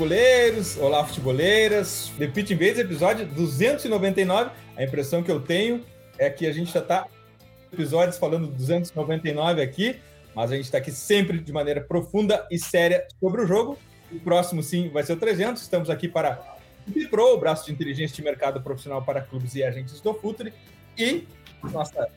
Futeboleiros, olá futeboleiras. The Pitch Invaders, episódio 299. A impressão que eu tenho é que a gente já está episódios falando 299 aqui, mas a gente está aqui sempre de maneira profunda e séria sobre o jogo. O próximo, sim, vai ser o 300. Estamos aqui para Pro, o braço de inteligência de mercado profissional para clubes e agentes do Futre. E nossa,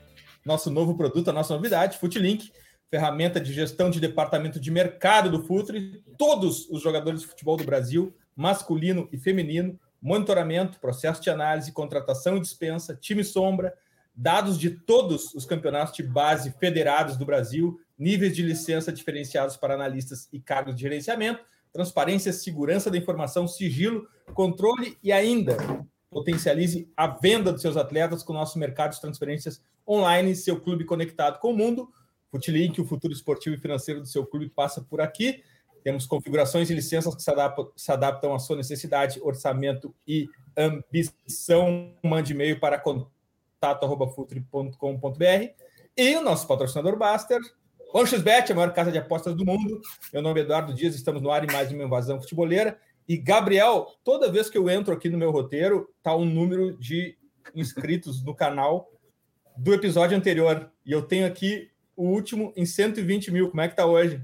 nosso novo produto, a nossa novidade, Futlink ferramenta de gestão de departamento de mercado do Futre, todos os jogadores de futebol do Brasil, masculino e feminino, monitoramento, processo de análise, contratação e dispensa, time sombra, dados de todos os campeonatos de base federados do Brasil, níveis de licença diferenciados para analistas e cargos de gerenciamento, transparência, segurança da informação, sigilo, controle e ainda potencialize a venda dos seus atletas com o nosso mercado de transferências online, seu clube conectado com o mundo. Futlink, o futuro esportivo e financeiro do seu clube passa por aqui. Temos configurações e licenças que se adaptam, se adaptam à sua necessidade, orçamento e ambição. Mande e-mail para contato.futre.com.br. E o nosso patrocinador Baster, OneXBet, a maior casa de apostas do mundo. Meu nome é Eduardo Dias, estamos no ar em mais uma invasão futeboleira. E Gabriel, toda vez que eu entro aqui no meu roteiro, tá um número de inscritos no canal do episódio anterior. E eu tenho aqui o último em 120 mil. Como é que tá hoje?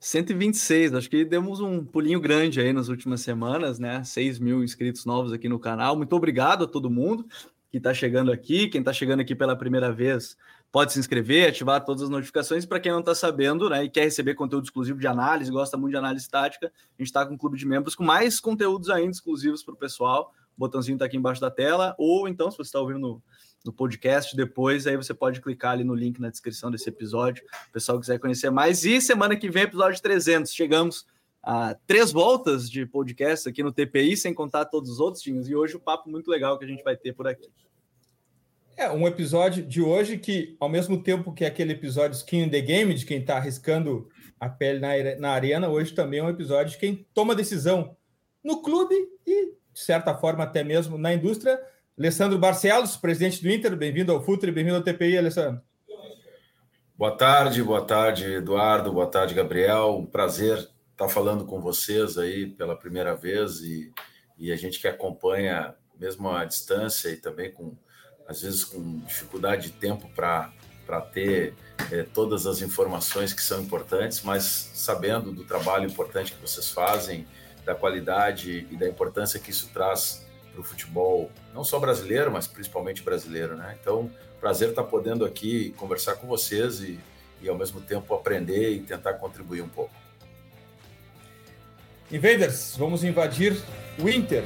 126, acho que demos um pulinho grande aí nas últimas semanas, né? 6 mil inscritos novos aqui no canal. Muito obrigado a todo mundo que está chegando aqui. Quem está chegando aqui pela primeira vez pode se inscrever, ativar todas as notificações. Para quem não está sabendo né, e quer receber conteúdo exclusivo de análise, gosta muito de análise tática, a gente está com um clube de membros com mais conteúdos ainda exclusivos para o pessoal. O botãozinho está aqui embaixo da tela, ou então, se você está ouvindo no podcast depois, aí você pode clicar ali no link na descrição desse episódio, o pessoal quiser conhecer mais. E semana que vem, episódio 300, chegamos a três voltas de podcast aqui no TPI, sem contar todos os outros tinhos, e hoje o papo muito legal que a gente vai ter por aqui. É, um episódio de hoje que, ao mesmo tempo que aquele episódio Skin in the Game, de quem está arriscando a pele na, na arena, hoje também é um episódio de quem toma decisão no clube e, de certa forma, até mesmo na indústria, Alessandro Barcelos, presidente do Inter, bem-vindo ao Futre, bem-vindo ao TPI, Alessandro. Boa tarde, boa tarde, Eduardo, boa tarde, Gabriel. Um prazer estar falando com vocês aí pela primeira vez e, e a gente que acompanha, mesmo à distância e também com, às vezes, com dificuldade de tempo para ter é, todas as informações que são importantes, mas sabendo do trabalho importante que vocês fazem, da qualidade e da importância que isso traz para o futebol, não só brasileiro, mas principalmente brasileiro, né? Então, prazer estar podendo aqui conversar com vocês e, e ao mesmo tempo aprender e tentar contribuir um pouco. Invaders, vamos invadir o Inter.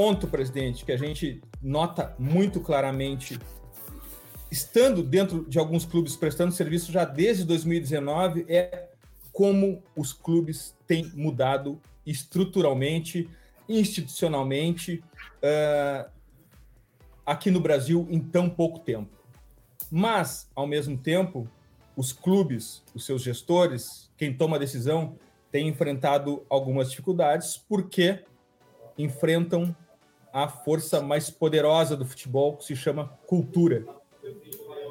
Ponto, presidente, que a gente nota muito claramente, estando dentro de alguns clubes prestando serviço já desde 2019, é como os clubes têm mudado estruturalmente, institucionalmente, uh, aqui no Brasil em tão pouco tempo. Mas, ao mesmo tempo, os clubes, os seus gestores, quem toma a decisão, tem enfrentado algumas dificuldades, porque enfrentam a força mais poderosa do futebol, que se chama cultura.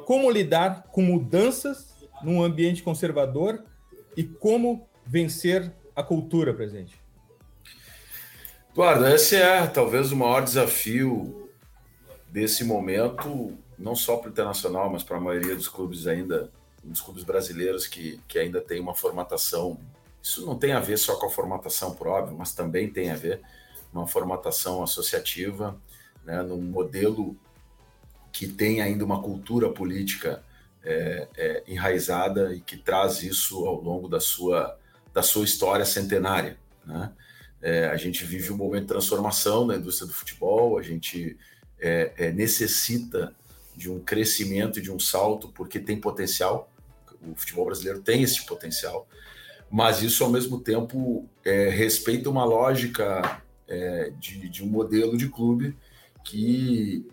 Como lidar com mudanças num ambiente conservador e como vencer a cultura, presidente? Eduardo, esse é talvez o maior desafio desse momento não só para o internacional, mas para a maioria dos clubes ainda, dos clubes brasileiros que, que ainda tem uma formatação. Isso não tem a ver só com a formatação, por óbvio, mas também tem a ver uma formatação associativa, né, num modelo que tem ainda uma cultura política é, é, enraizada e que traz isso ao longo da sua, da sua história centenária. Né? É, a gente vive um momento de transformação na indústria do futebol, a gente é, é, necessita de um crescimento de um salto porque tem potencial. O futebol brasileiro tem esse potencial, mas isso ao mesmo tempo é, respeita uma lógica de, de, um modelo de clube que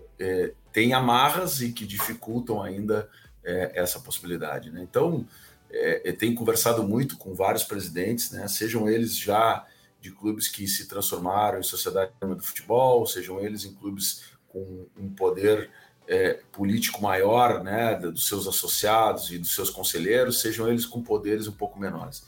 tem amarras e que dificultam ainda essa possibilidade. Né? Então, é, tenho conversado muito com vários presidentes, né, sejam eles já de clubes que se transformaram em sociedade do futebol, sejam eles em clubes com um poder é, político maior, né, dos seus associados e dos seus conselheiros, sejam eles com poderes um pouco menores.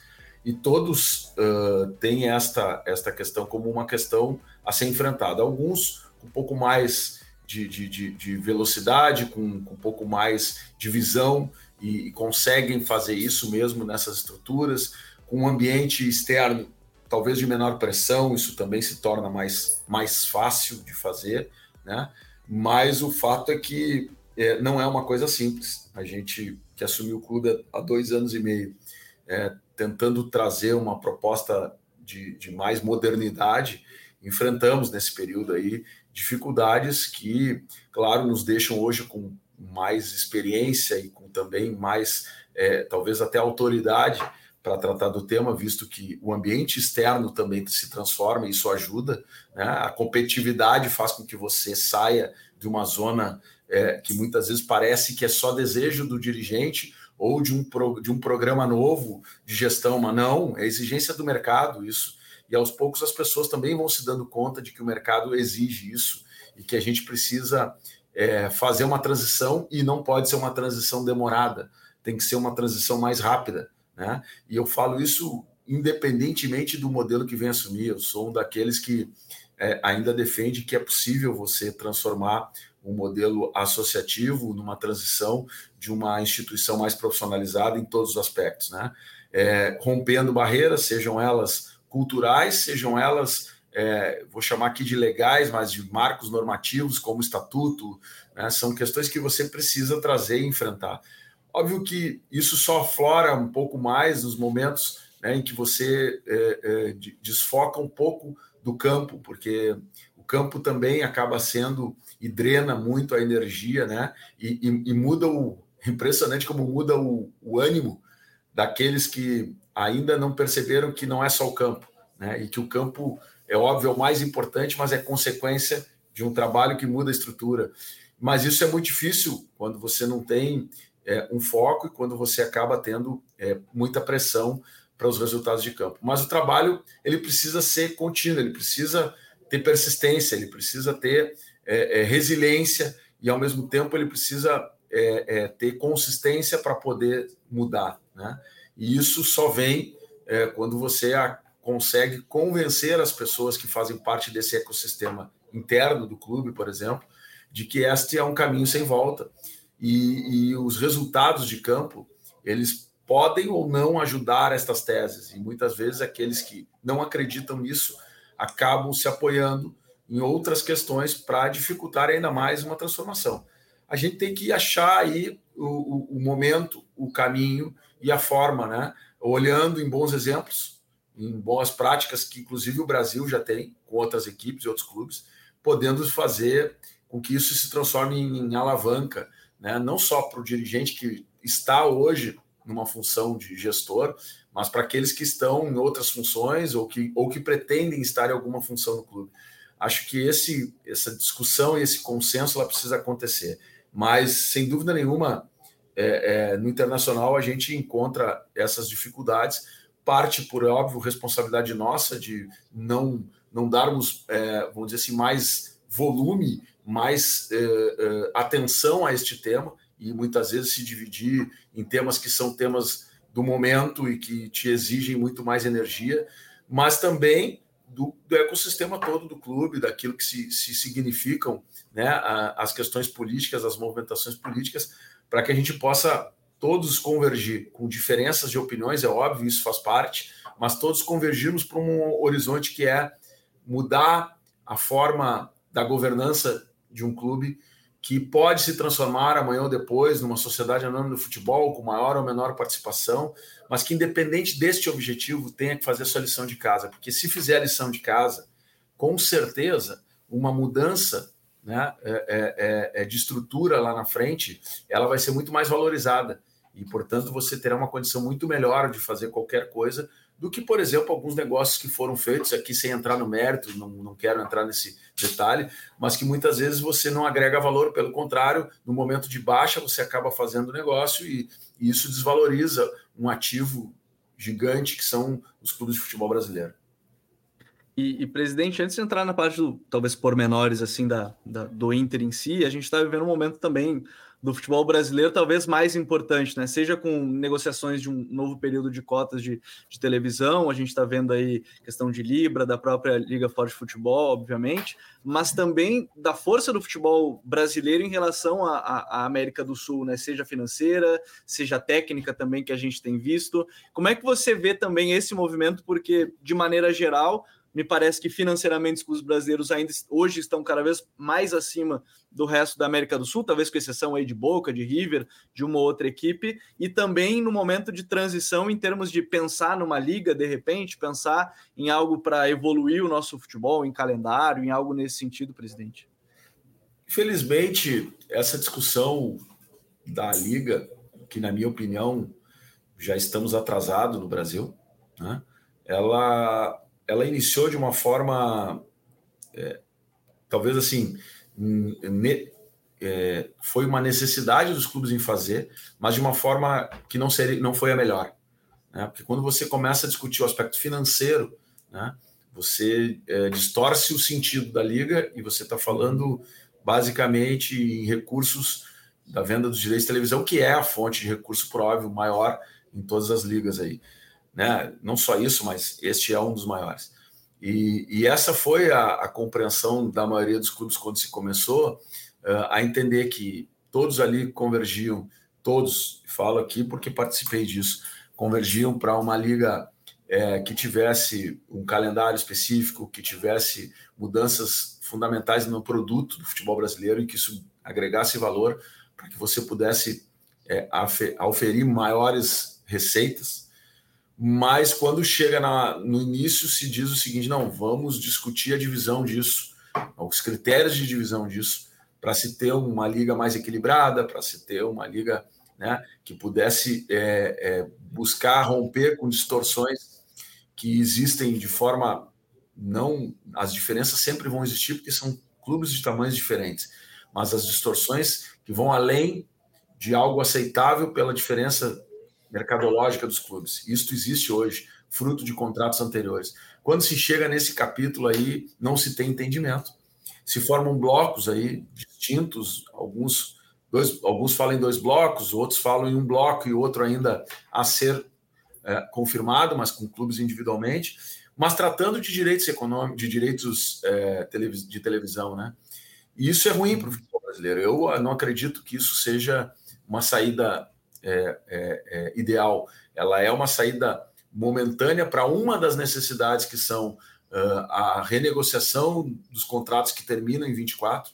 E todos uh, têm esta, esta questão como uma questão a ser enfrentada. Alguns com um pouco mais de, de, de, de velocidade, com, com um pouco mais de visão, e, e conseguem fazer isso mesmo nessas estruturas, com um ambiente externo talvez de menor pressão, isso também se torna mais, mais fácil de fazer, né? Mas o fato é que é, não é uma coisa simples. A gente que assumiu o clube há dois anos e meio, é, tentando trazer uma proposta de, de mais modernidade, enfrentamos nesse período aí dificuldades que, claro, nos deixam hoje com mais experiência e com também mais, é, talvez até autoridade para tratar do tema, visto que o ambiente externo também se transforma e isso ajuda. Né? A competitividade faz com que você saia de uma zona é, que muitas vezes parece que é só desejo do dirigente ou de um, pro, de um programa novo de gestão, mas não, é exigência do mercado isso. E aos poucos as pessoas também vão se dando conta de que o mercado exige isso e que a gente precisa é, fazer uma transição e não pode ser uma transição demorada, tem que ser uma transição mais rápida. Né? E eu falo isso independentemente do modelo que vem assumir. Eu sou um daqueles que é, ainda defende que é possível você transformar um modelo associativo numa transição de uma instituição mais profissionalizada em todos os aspectos, né? É, rompendo barreiras, sejam elas culturais, sejam elas é, vou chamar aqui de legais, mas de marcos normativos, como estatuto, né, são questões que você precisa trazer e enfrentar. Óbvio que isso só aflora um pouco mais nos momentos né, em que você é, é, desfoca um pouco do campo, porque campo também acaba sendo e drena muito a energia, né? E, e, e muda o impressionante como muda o, o ânimo daqueles que ainda não perceberam que não é só o campo, né? E que o campo é óbvio, é o mais importante, mas é consequência de um trabalho que muda a estrutura. Mas isso é muito difícil quando você não tem é, um foco e quando você acaba tendo é, muita pressão para os resultados de campo. Mas o trabalho ele precisa ser contínuo, ele precisa ter persistência, ele precisa ter é, é resiliência e ao mesmo tempo ele precisa é, é, ter consistência para poder mudar, né? E isso só vem quando você consegue convencer as pessoas que fazem parte desse ecossistema interno do clube, por exemplo, de que este é um caminho sem volta. E, e os resultados de campo, eles podem ou não ajudar estas teses. E muitas vezes aqueles que não acreditam nisso acabam se apoiando em outras questões para dificultar ainda mais uma transformação. A gente tem que achar aí o, o, momento, o caminho e a forma, né? Olhando em bons exemplos, em boas práticas que, inclusive, o Brasil já tem com outras equipes e outros clubes, podendo fazer com que isso se transforme em, em alavanca, né? não só para o dirigente que está hoje numa função de gestor, mas para aqueles que estão em outras funções ou que, ou que pretendem estar em alguma função no clube. Acho que esse, essa discussão e esse consenso ela precisa acontecer. Mas, sem dúvida nenhuma, é, é, no internacional a gente encontra essas dificuldades, parte, por óbvio, responsabilidade nossa de não, não darmos, é, vamos dizer assim, mais volume, mais é, é, atenção a este tema e muitas vezes se dividir em temas que são temas do momento e que te exigem muito mais energia, mas também do, do, ecossistema todo do clube, daquilo que se, se significam né, a, as questões políticas, as movimentações políticas, para que a gente possa todos convergir, com diferenças de opiniões, é óbvio, isso faz parte, mas todos convergirmos para um horizonte que é mudar a forma da governança de um clube que pode se transformar amanhã ou depois numa sociedade anônima do futebol com maior ou menor participação, mas que independente deste objetivo tenha que fazer sua lição de casa, porque se fizer a lição de casa, com certeza uma mudança né, é, é, é, é de estrutura lá na frente, ela vai ser muito mais valorizada. E, portanto, você terá uma condição muito melhor de fazer qualquer coisa do que, por exemplo, alguns negócios que foram feitos aqui sem entrar no mérito, não, não quero entrar nesse detalhe, mas que muitas vezes você não agrega valor, pelo contrário, no momento de baixa você acaba fazendo negócio e, e isso desvaloriza um ativo gigante que são os clubes de futebol brasileiro. E, e, presidente, antes de entrar na parte do talvez pormenores assim da, da do Inter em si, a gente está vivendo um momento também do futebol brasileiro, talvez mais importante, né? Seja com negociações de um novo período de cotas de, de televisão, a gente está vendo aí questão de Libra, da própria Liga Forte Futebol, obviamente, mas também da força do futebol brasileiro em relação à América do Sul, né? Seja financeira, seja técnica também que a gente tem visto. Como é que você vê também esse movimento? Porque, de maneira geral, me parece que financeiramente os clubes brasileiros ainda hoje estão cada vez mais acima do resto da América do Sul, talvez com exceção aí de Boca, de River, de uma outra equipe, e também no momento de transição em termos de pensar numa liga, de repente, pensar em algo para evoluir o nosso futebol, em calendário, em algo nesse sentido, presidente. Infelizmente, essa discussão da liga, que na minha opinião já estamos atrasados no Brasil, né? ela ela iniciou de uma forma, é, talvez assim, ne, é, foi uma necessidade dos clubes em fazer, mas de uma forma que não, seria, não foi a melhor. Né? Porque quando você começa a discutir o aspecto financeiro, né, você é, distorce o sentido da liga e você está falando basicamente em recursos da venda dos direitos de televisão, que é a fonte de recurso, por óbvio, maior em todas as ligas aí né? Não só isso, mas este é um dos maiores. E, e essa foi a, a, compreensão da maioria dos clubes quando se começou uh, a entender que todos ali convergiam, todos, falo aqui porque participei disso, convergiam para uma liga é, que tivesse um calendário específico, que tivesse mudanças fundamentais no produto do futebol brasileiro e que isso agregasse valor para que você pudesse é, maiores receitas mas quando chega na, no início se diz o seguinte: não, vamos discutir a divisão disso, os critérios de divisão disso, para se ter uma liga mais equilibrada, para se ter uma liga né, que pudesse é, é, buscar romper com distorções que existem de forma não. As diferenças sempre vão existir, porque são clubes de tamanhos diferentes, mas as distorções que vão além de algo aceitável pela diferença mercadológica dos clubes. Isto existe hoje, fruto de contratos anteriores. Quando se chega nesse capítulo aí, não se tem entendimento. Se formam blocos aí distintos, alguns dois, alguns falam em dois blocos, outros falam em um bloco e outro ainda a ser é, confirmado, mas com clubes individualmente, mas tratando de direitos econômicos, de direitos é, de televisão, né? E isso é ruim para o futebol brasileiro. Eu não acredito que isso seja uma saída é, é, é, ideal, ela é uma saída momentânea para uma das necessidades que são uh, a renegociação dos contratos que terminam em 24,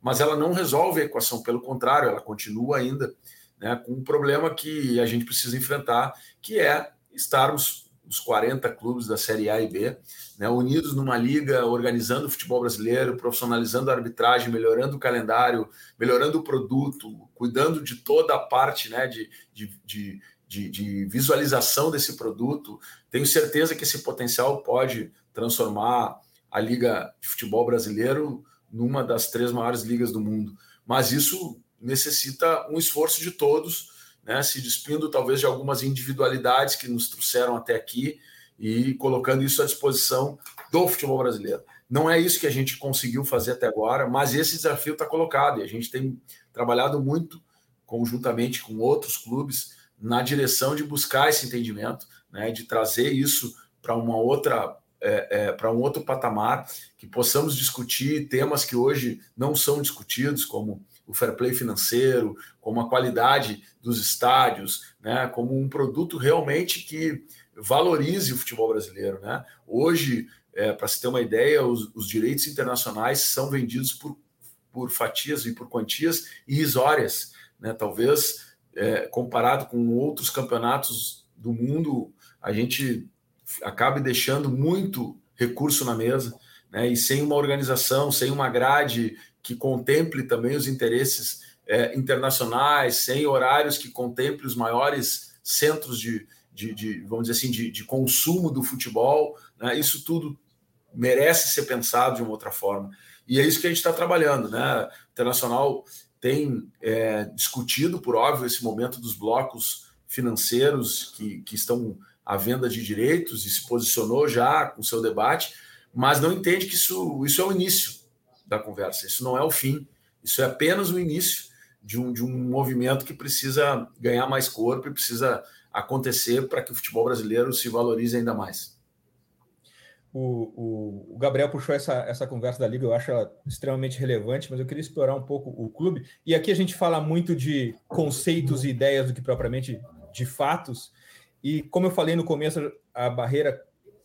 mas ela não resolve a equação, pelo contrário, ela continua ainda né, com um problema que a gente precisa enfrentar, que é estarmos os 40 clubes da Série A e B, né, unidos numa liga, organizando o futebol brasileiro, profissionalizando a arbitragem, melhorando o calendário, melhorando o produto, cuidando de toda a parte né, de, de, de, de, visualização desse produto. Tenho certeza que esse potencial pode transformar a Liga de Futebol Brasileiro numa das três maiores ligas do mundo. Mas isso necessita um esforço de todos né, se despindo talvez de algumas individualidades que nos trouxeram até aqui e colocando isso à disposição do futebol brasileiro. Não é isso que a gente conseguiu fazer até agora, mas esse desafio está colocado e a gente tem trabalhado muito conjuntamente com outros clubes na direção de buscar esse entendimento, né, de trazer isso para uma outra é, é, para um outro patamar, que possamos discutir temas que hoje não são discutidos, como o fair play financeiro, como a qualidade dos estádios, né, como um produto realmente que valorize o futebol brasileiro. Né? Hoje, é, para se ter uma ideia, os, os, direitos internacionais são vendidos por, por fatias e por quantias irrisórias. Né? Talvez, é, comparado com outros campeonatos do mundo, a gente acabe deixando muito recurso na mesa. Né? E sem uma organização, sem uma grade que contemple também os interesses é, internacionais, sem horários que contemple os maiores centros de, de, de vamos dizer assim, de, de consumo do futebol, né? isso tudo merece ser pensado de uma outra forma. E é isso que a gente está trabalhando. Né? O Internacional tem é, discutido, por óbvio, esse momento dos blocos financeiros que, que estão à venda de direitos e se posicionou já com seu debate, mas não entende que isso, isso é o início da conversa, isso não é o fim, isso é apenas o início de um, de um movimento que precisa ganhar mais corpo e precisa acontecer para que o futebol brasileiro se valorize ainda mais. O, o, o, Gabriel puxou essa, essa conversa da Liga, eu acho ela extremamente relevante, mas eu queria explorar um pouco o clube. E aqui a gente fala muito de conceitos e ideias do que propriamente de fatos. E como eu falei no começo, a barreira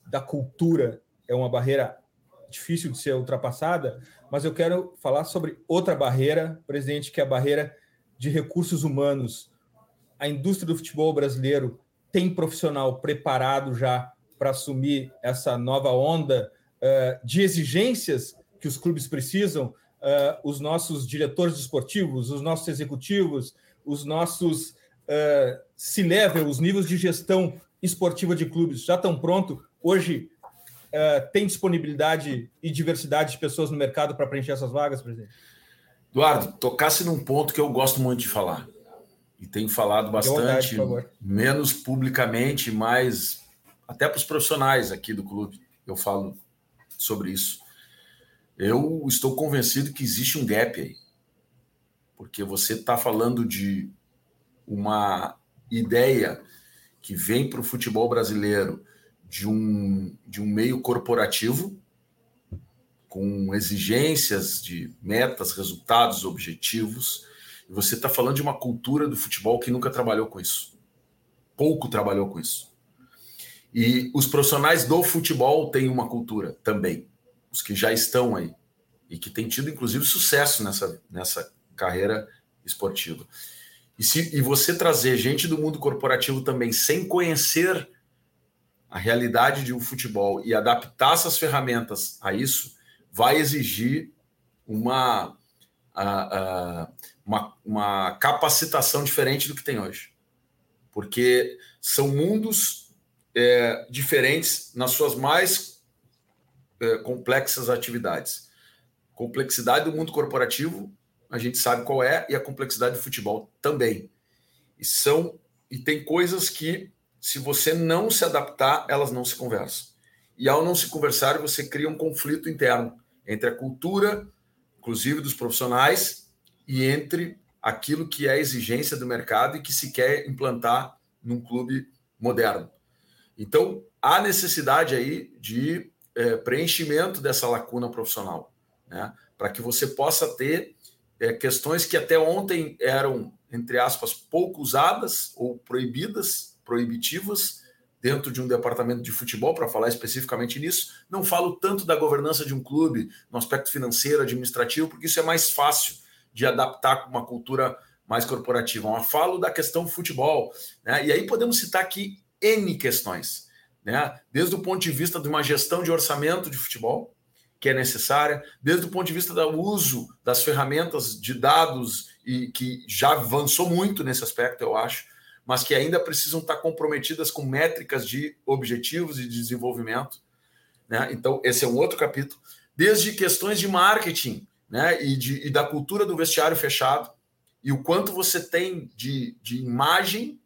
da cultura é uma barreira difícil de ser ultrapassada, mas eu quero falar sobre outra barreira, presidente, que é a barreira de recursos humanos a indústria do futebol brasileiro tem profissional preparado já para assumir essa nova onda uh, de exigências que os clubes precisam? Uh, os nossos diretores esportivos, os nossos executivos, os nossos uh, C-level, os níveis de gestão esportiva de clubes já estão prontos? Hoje uh, tem disponibilidade e diversidade de pessoas no mercado para preencher essas vagas, presidente? Eduardo, tocasse num ponto que eu gosto muito de falar e tenho falado bastante, vontade, menos publicamente, mas até para os profissionais aqui do clube, eu falo sobre isso. Eu estou convencido que existe um gap aí, porque você está falando de uma ideia que vem para o futebol brasileiro de um, de um meio corporativo, com exigências de metas, resultados, objetivos, e você está falando de uma cultura do futebol que nunca trabalhou com isso. Pouco trabalhou com isso. E os profissionais do futebol têm uma cultura também. Os que já estão aí. E que têm tido, inclusive, sucesso nessa, nessa carreira esportiva. E, se, e você trazer gente do mundo corporativo também sem conhecer a realidade de um futebol e adaptar essas ferramentas a isso, vai exigir uma, uma, uma capacitação diferente do que tem hoje. Porque são mundos é, diferentes nas suas mais é, complexas atividades. Complexidade do mundo corporativo, a gente sabe qual é, e a complexidade do futebol também. E são e tem coisas que, se você não se adaptar, elas não se conversam. E ao não se conversar, você cria um conflito interno entre a cultura, inclusive dos profissionais, e entre aquilo que é a exigência do mercado e que se quer implantar num clube moderno. Então, há necessidade aí de é, preenchimento dessa lacuna profissional, né? para que você possa ter é, questões que até ontem eram, entre aspas, pouco usadas ou proibidas, proibitivas, dentro de um departamento de futebol, para falar especificamente nisso. Não falo tanto da governança de um clube, no aspecto financeiro, administrativo, porque isso é mais fácil de adaptar com uma cultura mais corporativa. Mas falo da questão futebol. Né? E aí podemos citar aqui N questões. Né? Desde o ponto de vista de uma gestão de orçamento de futebol, que é necessária, desde o ponto de vista do uso das ferramentas de dados, e que já avançou muito nesse aspecto, eu acho, mas que ainda precisam estar comprometidas com métricas de objetivos e de desenvolvimento. Né? Então, esse é um outro capítulo. Desde questões de marketing, né? E, de, e da cultura do vestiário fechado, e o quanto você tem de, de imagem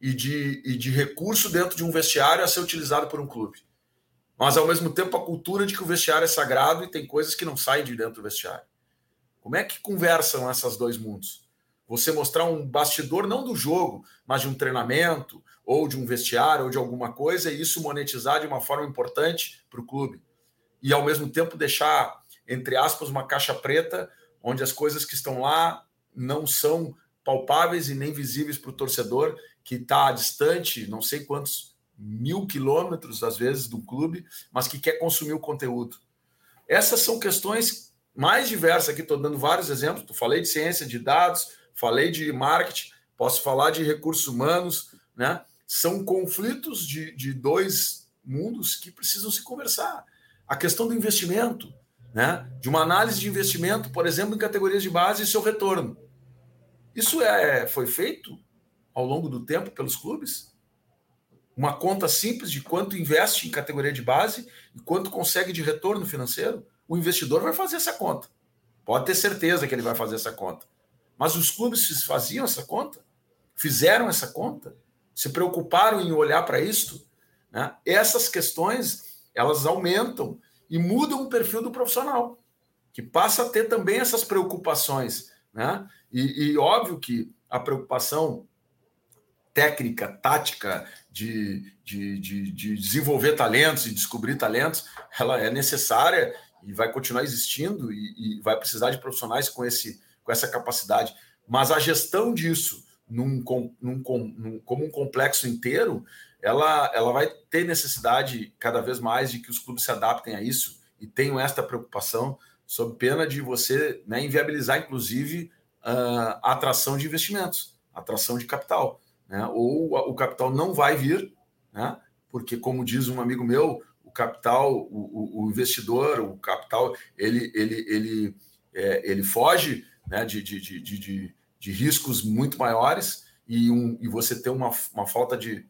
e de, e de recurso dentro de um vestiário a ser utilizado por um clube. Mas, ao mesmo tempo, a cultura de que o vestiário é sagrado e tem coisas que não saem de dentro do vestiário. Como é que conversam esses dois mundos? Você mostrar um bastidor não do jogo, mas de um treinamento, ou de um vestiário, ou de alguma coisa, e isso monetizar de uma forma importante para o clube. E ao mesmo tempo deixar, entre aspas, uma caixa preta, onde as coisas que estão lá não são palpáveis e nem visíveis para o torcedor que está distante, não sei quantos mil quilômetros, às vezes, do clube, mas que quer consumir o conteúdo. Essas são questões mais diversas aqui, estou dando vários exemplos. Falei de ciência de dados, falei de marketing, posso falar de recursos humanos, né? São conflitos de, de dois mundos que precisam se conversar. A questão do investimento, né? De uma análise de investimento, por exemplo, em categorias de base e seu retorno. Isso é, foi feito ao longo do tempo pelos clubes? Uma conta simples de quanto investe em categoria de base e quanto consegue de retorno financeiro? O investidor vai fazer essa conta. Pode ter certeza que ele vai fazer essa conta. Mas os clubes faziam essa conta? Fizeram essa conta? Se preocuparam em olhar para isto? Né? Essas questões elas aumentam e mudam o perfil do profissional, que passa a ter também essas preocupações. Né? E, e óbvio que a preocupação técnica, tática de, de, de, de, desenvolver talentos e descobrir talentos, ela é necessária e vai continuar existindo e, e, vai precisar de profissionais com, esse, com essa capacidade. Mas a gestão disso num, num, num, como um complexo inteiro, ela, ela vai ter necessidade cada vez mais de que os clubes se adaptem a isso e tenham esta preocupação, sob pena de você né, inviabilizar, inclusive, a atração de investimentos, atração de capital né? ou o capital não vai vir, né? porque, como diz um amigo meu, o capital, o, o investidor, o capital, ele, ele, ele, é, ele foge né? de, de, de, de, de riscos muito maiores e, um, e você ter uma, uma falta de,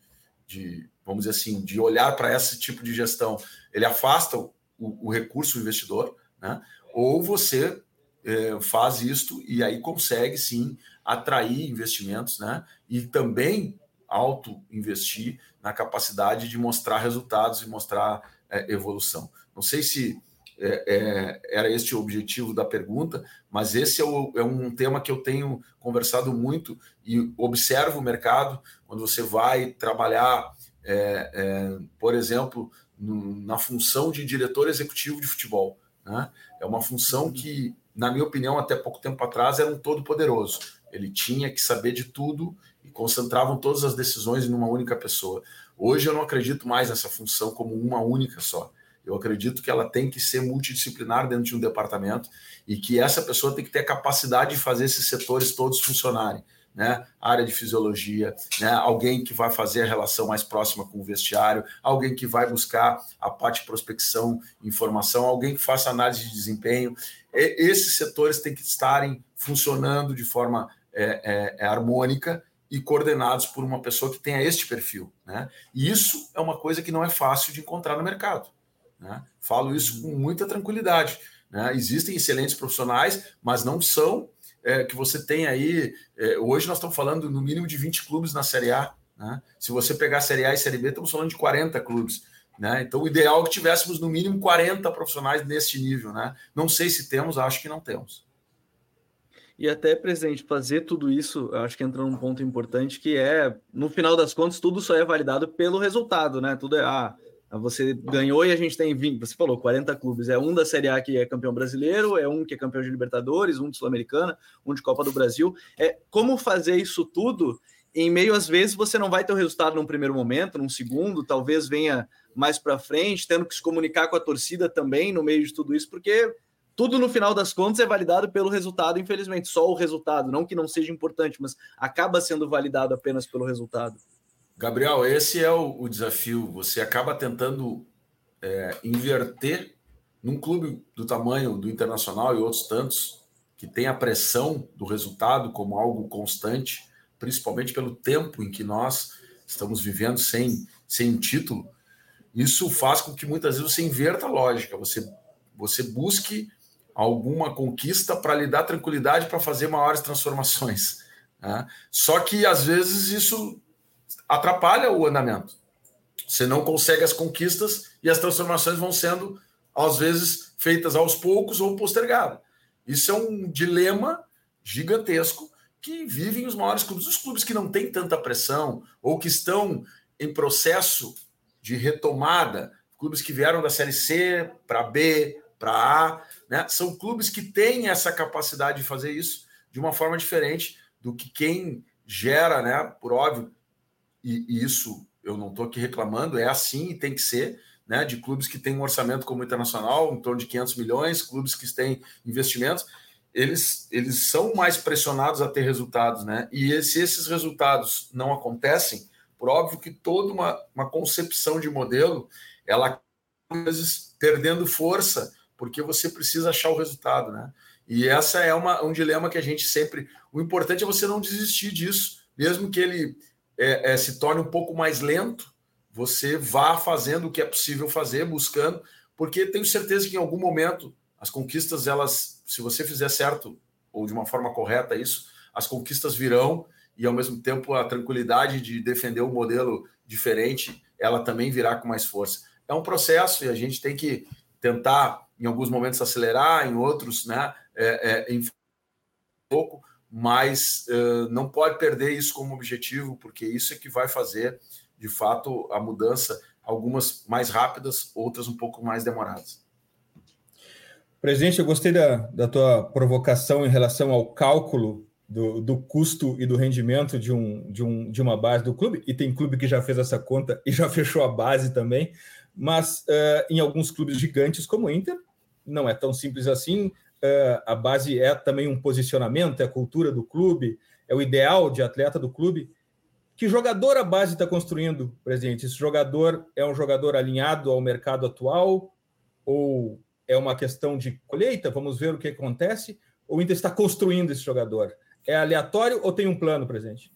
de, vamos dizer assim, de olhar para esse tipo de gestão, ele afasta o, o recurso o investidor, né? ou você é, faz isto e aí consegue sim atrair investimentos, né? E também auto investir na capacidade de mostrar resultados e mostrar é, evolução. Não sei se é, é, era este o objetivo da pergunta, mas esse é, o, é, um tema que eu tenho conversado muito e observo o mercado quando você vai trabalhar, é, é, por exemplo, no, na função de diretor executivo de futebol. Né? É uma função que, na minha opinião, até pouco tempo atrás era um todo poderoso. Ele tinha que saber de tudo e concentravam todas as decisões em uma única pessoa. Hoje eu não acredito mais nessa função como uma única só. Eu acredito que ela tem que ser multidisciplinar dentro de um departamento e que essa pessoa tem que ter a capacidade de fazer esses setores todos funcionarem. Né? área de fisiologia, né? alguém que vai fazer a relação mais próxima com o vestiário, alguém que vai buscar a parte de prospecção, informação, alguém que faça análise de desempenho. E, esses setores têm que estarem funcionando de forma é, é, é, harmônica e coordenados por uma pessoa que tenha este perfil. Né? E isso é uma coisa que não é fácil de encontrar no mercado. Né? Falo isso com muita tranquilidade. Né? Existem excelentes profissionais, mas não são é, que você tem aí. É, hoje nós estamos falando no mínimo de 20 clubes na Série A. Né? Se você pegar Série A e Série B, estamos falando de 40 clubes. Né? Então, o ideal é que tivéssemos no mínimo 40 profissionais neste nível. Né? Não sei se temos, acho que não temos. E até, presidente, fazer tudo isso, acho que entra num ponto importante que é, no final das contas, tudo só é validado pelo resultado, né? Tudo é, ah, você ganhou e a gente tem 20, você falou, 40 clubes. É um da Série A que é campeão brasileiro, é um que é campeão de Libertadores, um de Sul-Americana, um de Copa do Brasil. É como fazer isso tudo em meio, às vezes, você não vai ter o resultado num primeiro momento, num segundo, talvez venha mais para frente, tendo que se comunicar com a torcida também no meio de tudo isso, porque tudo no final das contas é validado pelo resultado, infelizmente, só o resultado, não que não seja importante, mas acaba sendo validado apenas pelo resultado. Gabriel, esse é o, o desafio. Você acaba tentando é, inverter num clube do tamanho do Internacional e outros tantos, que tem a pressão do resultado como algo constante, principalmente pelo tempo em que nós estamos vivendo sem, sem título. Isso faz com que muitas vezes você inverta a lógica, você, você busque alguma conquista para lhe dar tranquilidade para fazer maiores transformações. Né? Só que às vezes isso atrapalha o andamento. Você não consegue as conquistas e as transformações vão sendo, às vezes, feitas aos poucos ou postergadas. Isso é um dilema gigantesco que vivem os maiores clubes. Os clubes que não têm tanta pressão ou que estão em processo de retomada, clubes que vieram da Série C para B, para A, né? são clubes que têm essa capacidade de fazer isso de uma forma diferente do que quem gera, né? Por óbvio, e, isso eu não estou aqui reclamando, é assim e tem que ser, né? De clubes que têm um orçamento como internacional, em torno de 500 milhões, clubes que têm investimentos eles, eles são mais pressionados a ter resultados, né? E se esses resultados não acontecem, por óbvio que toda uma, uma concepção de modelo, ela às vezes perdendo força, porque você precisa achar o resultado, né? E essa é uma, um dilema que a gente sempre. O importante é você não desistir disso, mesmo que ele é, é, se torne um pouco mais lento, você vá fazendo o que é possível fazer, buscando, porque tenho certeza que em algum momento as conquistas, elas, se você fizer certo ou de uma forma correta isso, as conquistas virão e ao mesmo tempo a tranquilidade de defender um modelo diferente, ela também virá com mais força. É um processo e a gente tem que tentar em alguns momentos acelerar, em outros, né, é, é, em pouco, mas uh, não pode perder isso como objetivo, porque isso é que vai fazer, de fato, a mudança, algumas mais rápidas, outras um pouco mais demoradas. Presidente, eu gostei da, da tua provocação em relação ao cálculo do, do, custo e do rendimento de, um, de, um, de uma base do clube, e tem clube que já fez essa conta e já fechou a base também, mas uh, em alguns clubes gigantes como o Inter, não é tão simples assim. Uh, a base é também um posicionamento, é a cultura do clube, é o ideal de atleta do clube. Que jogador a base está construindo, presidente? Esse jogador é um jogador alinhado ao mercado atual ou é uma questão de colheita, vamos ver o que acontece, ou Inter está construindo esse jogador? É aleatório ou tem um plano presente?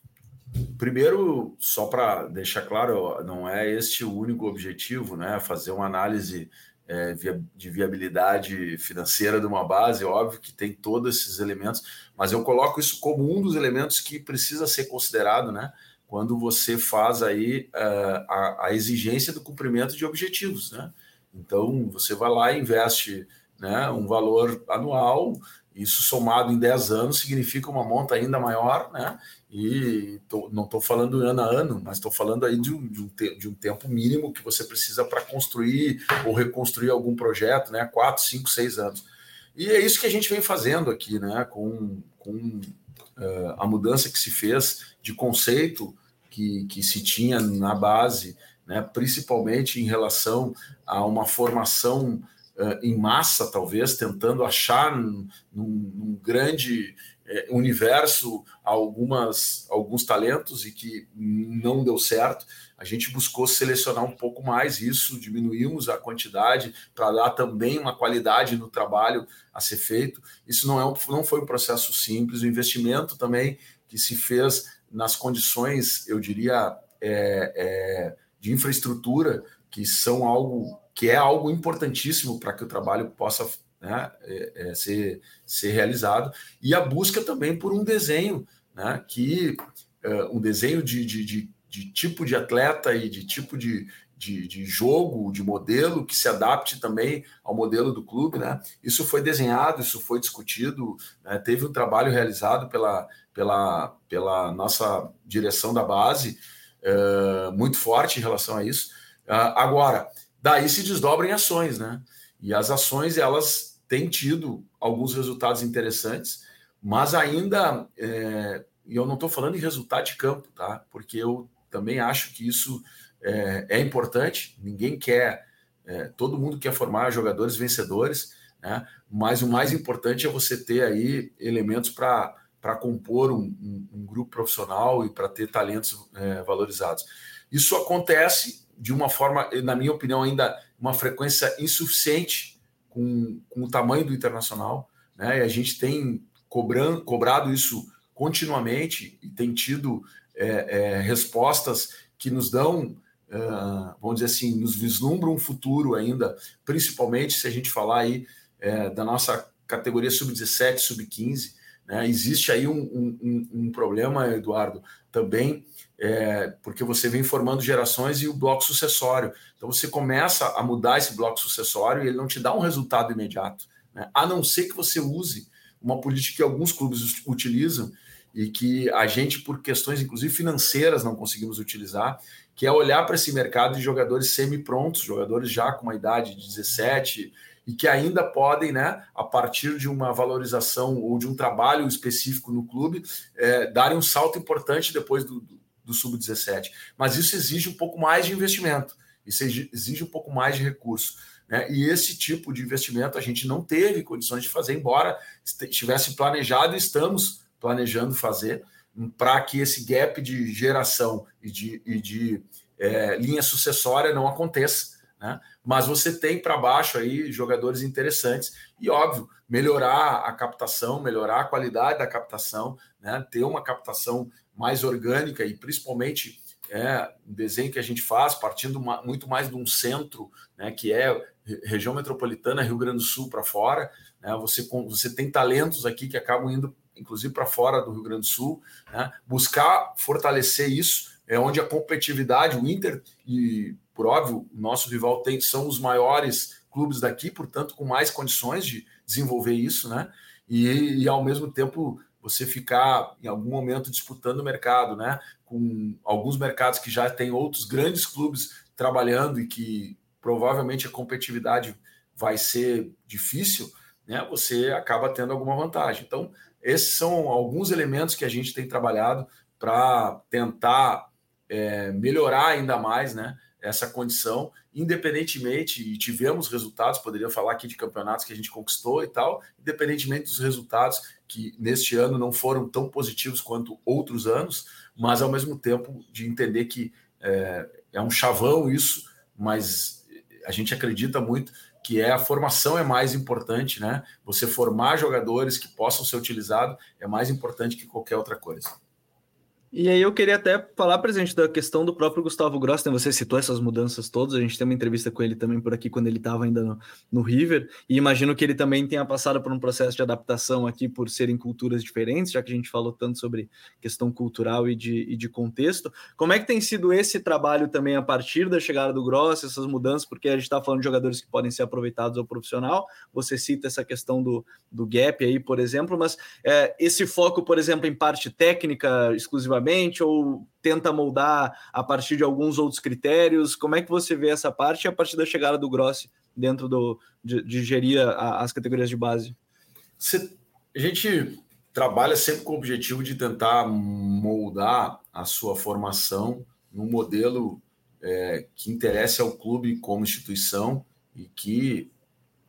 Primeiro, só para deixar claro, não é este o único objetivo, né? Fazer uma análise é, de viabilidade financeira de uma base, óbvio que tem todos esses elementos, mas eu coloco isso como um dos elementos que precisa ser considerado, né? Quando você faz aí uh, a, a exigência do cumprimento de objetivos, né? Então, você vai lá e investe né, um valor anual, isso somado em 10 anos significa uma monta ainda maior, né? E tô, não estou falando ano a ano, mas estou falando aí de um, de, um te, de um, tempo mínimo que você precisa para construir ou reconstruir algum projeto, né? Quatro, cinco, seis anos. E é isso que a gente vem fazendo aqui, né? Com, com uh, a mudança que se fez de conceito que, que se tinha na base né, principalmente em relação a uma formação uh, em massa, talvez, tentando achar num, num grande uh, universo algumas, alguns talentos e que não deu certo. A gente buscou selecionar um pouco mais isso, diminuímos a quantidade para dar também uma qualidade no trabalho a ser feito. Isso não, é um, não foi um processo simples, o investimento também que se fez nas condições, eu diria, é, é, de infraestrutura que são algo que é algo importantíssimo para que o trabalho possa né, é, é, ser, ser realizado e a busca também por um desenho né, que é, um desenho de, de, de, de, tipo de atleta e de tipo de, de, de, jogo, de modelo que se adapte também ao modelo do clube, né? Isso foi desenhado, isso foi discutido, né? teve um trabalho realizado pela, pela, pela nossa direção da base uh, muito forte em relação a isso. Uh, agora, daí se desdobram ações, né? E as ações, elas têm tido alguns resultados interessantes, mas ainda, é, e eu não estou falando em resultado de campo, tá? Porque eu também acho que isso é, é importante, ninguém quer, é, todo mundo quer formar jogadores vencedores, né? Mas o mais importante é você ter aí elementos para para compor um, um, um, grupo profissional e para ter talentos é, valorizados. Isso acontece de uma forma, na minha opinião, ainda uma frequência insuficiente com, com o tamanho do internacional, né? E a gente tem cobrado isso continuamente e tem tido é, é, respostas que nos dão, é, vamos dizer assim, nos vislumbram um futuro ainda, principalmente se a gente falar aí é, da nossa categoria sub-17, sub-15, né? Existe aí um, um, um, problema, Eduardo, também, é, porque você vem formando gerações e o bloco sucessório. Então você começa a mudar esse bloco sucessório e ele não te dá um resultado imediato. Né? A não ser que você use uma política que alguns clubes utilizam, e que a gente, por questões inclusive financeiras, não conseguimos utilizar, que é olhar para esse mercado de jogadores semi-prontos, jogadores já com uma idade de 17 e que ainda podem, né, a partir de uma valorização ou de um trabalho específico no clube, é, darem um salto importante depois do, do, do sub-17. Mas isso exige um pouco mais de investimento, isso exige um pouco mais de recurso. Né? E esse tipo de investimento a gente não teve condições de fazer, embora estivesse planejado e estamos planejando fazer, para que esse gap de geração e de, e de é, linha sucessória não aconteça. Né? Mas você tem para baixo aí jogadores interessantes e, óbvio, melhorar a captação, melhorar a qualidade da captação, né? ter uma captação mais orgânica e principalmente é, um desenho que a gente faz partindo muito mais de um centro, né, que é região metropolitana, Rio Grande do Sul para fora. Né, você, você tem talentos aqui que acabam indo, inclusive, para fora do Rio Grande do Sul. Né, buscar fortalecer isso é onde a competitividade, o Inter e por óbvio, o nosso rival tem, são os maiores clubes daqui, portanto, com mais condições de desenvolver isso, né? E, e ao mesmo tempo você ficar em algum momento disputando o mercado, né? Com alguns mercados que já tem outros grandes clubes trabalhando e que provavelmente a competitividade vai ser difícil, né? Você acaba tendo alguma vantagem. Então, esses são alguns elementos que a gente tem trabalhado para tentar é, melhorar ainda mais, né? Essa condição, independentemente, e tivemos resultados, poderia falar aqui de campeonatos que a gente conquistou e tal, independentemente dos resultados que neste ano não foram tão positivos quanto outros anos, mas ao mesmo tempo de entender que é, é um chavão isso, mas a gente acredita muito que é a formação é mais importante, né? Você formar jogadores que possam ser utilizados é mais importante que qualquer outra coisa. E aí eu queria até falar para gente da questão do próprio Gustavo Gross, né? Você citou essas mudanças todas, a gente tem uma entrevista com ele também por aqui quando ele estava ainda no, no, River, e imagino que ele também tenha passado por um processo de adaptação aqui por serem culturas diferentes, já que a gente falou tanto sobre questão cultural e de, e de contexto. Como é que tem sido esse trabalho também a partir da chegada do Gross, essas mudanças, porque a gente está falando de jogadores que podem ser aproveitados ao profissional, você cita essa questão do, do gap aí, por exemplo, mas é, esse foco, por exemplo, em parte técnica exclusivamente ou tenta moldar a partir de alguns outros critérios? Como é que você vê essa parte a partir da chegada do Grossi dentro do, de, de gerir a, as categorias de base? Você, a gente trabalha sempre com o objetivo de tentar moldar a sua formação num modelo é, que interesse ao clube como instituição e que,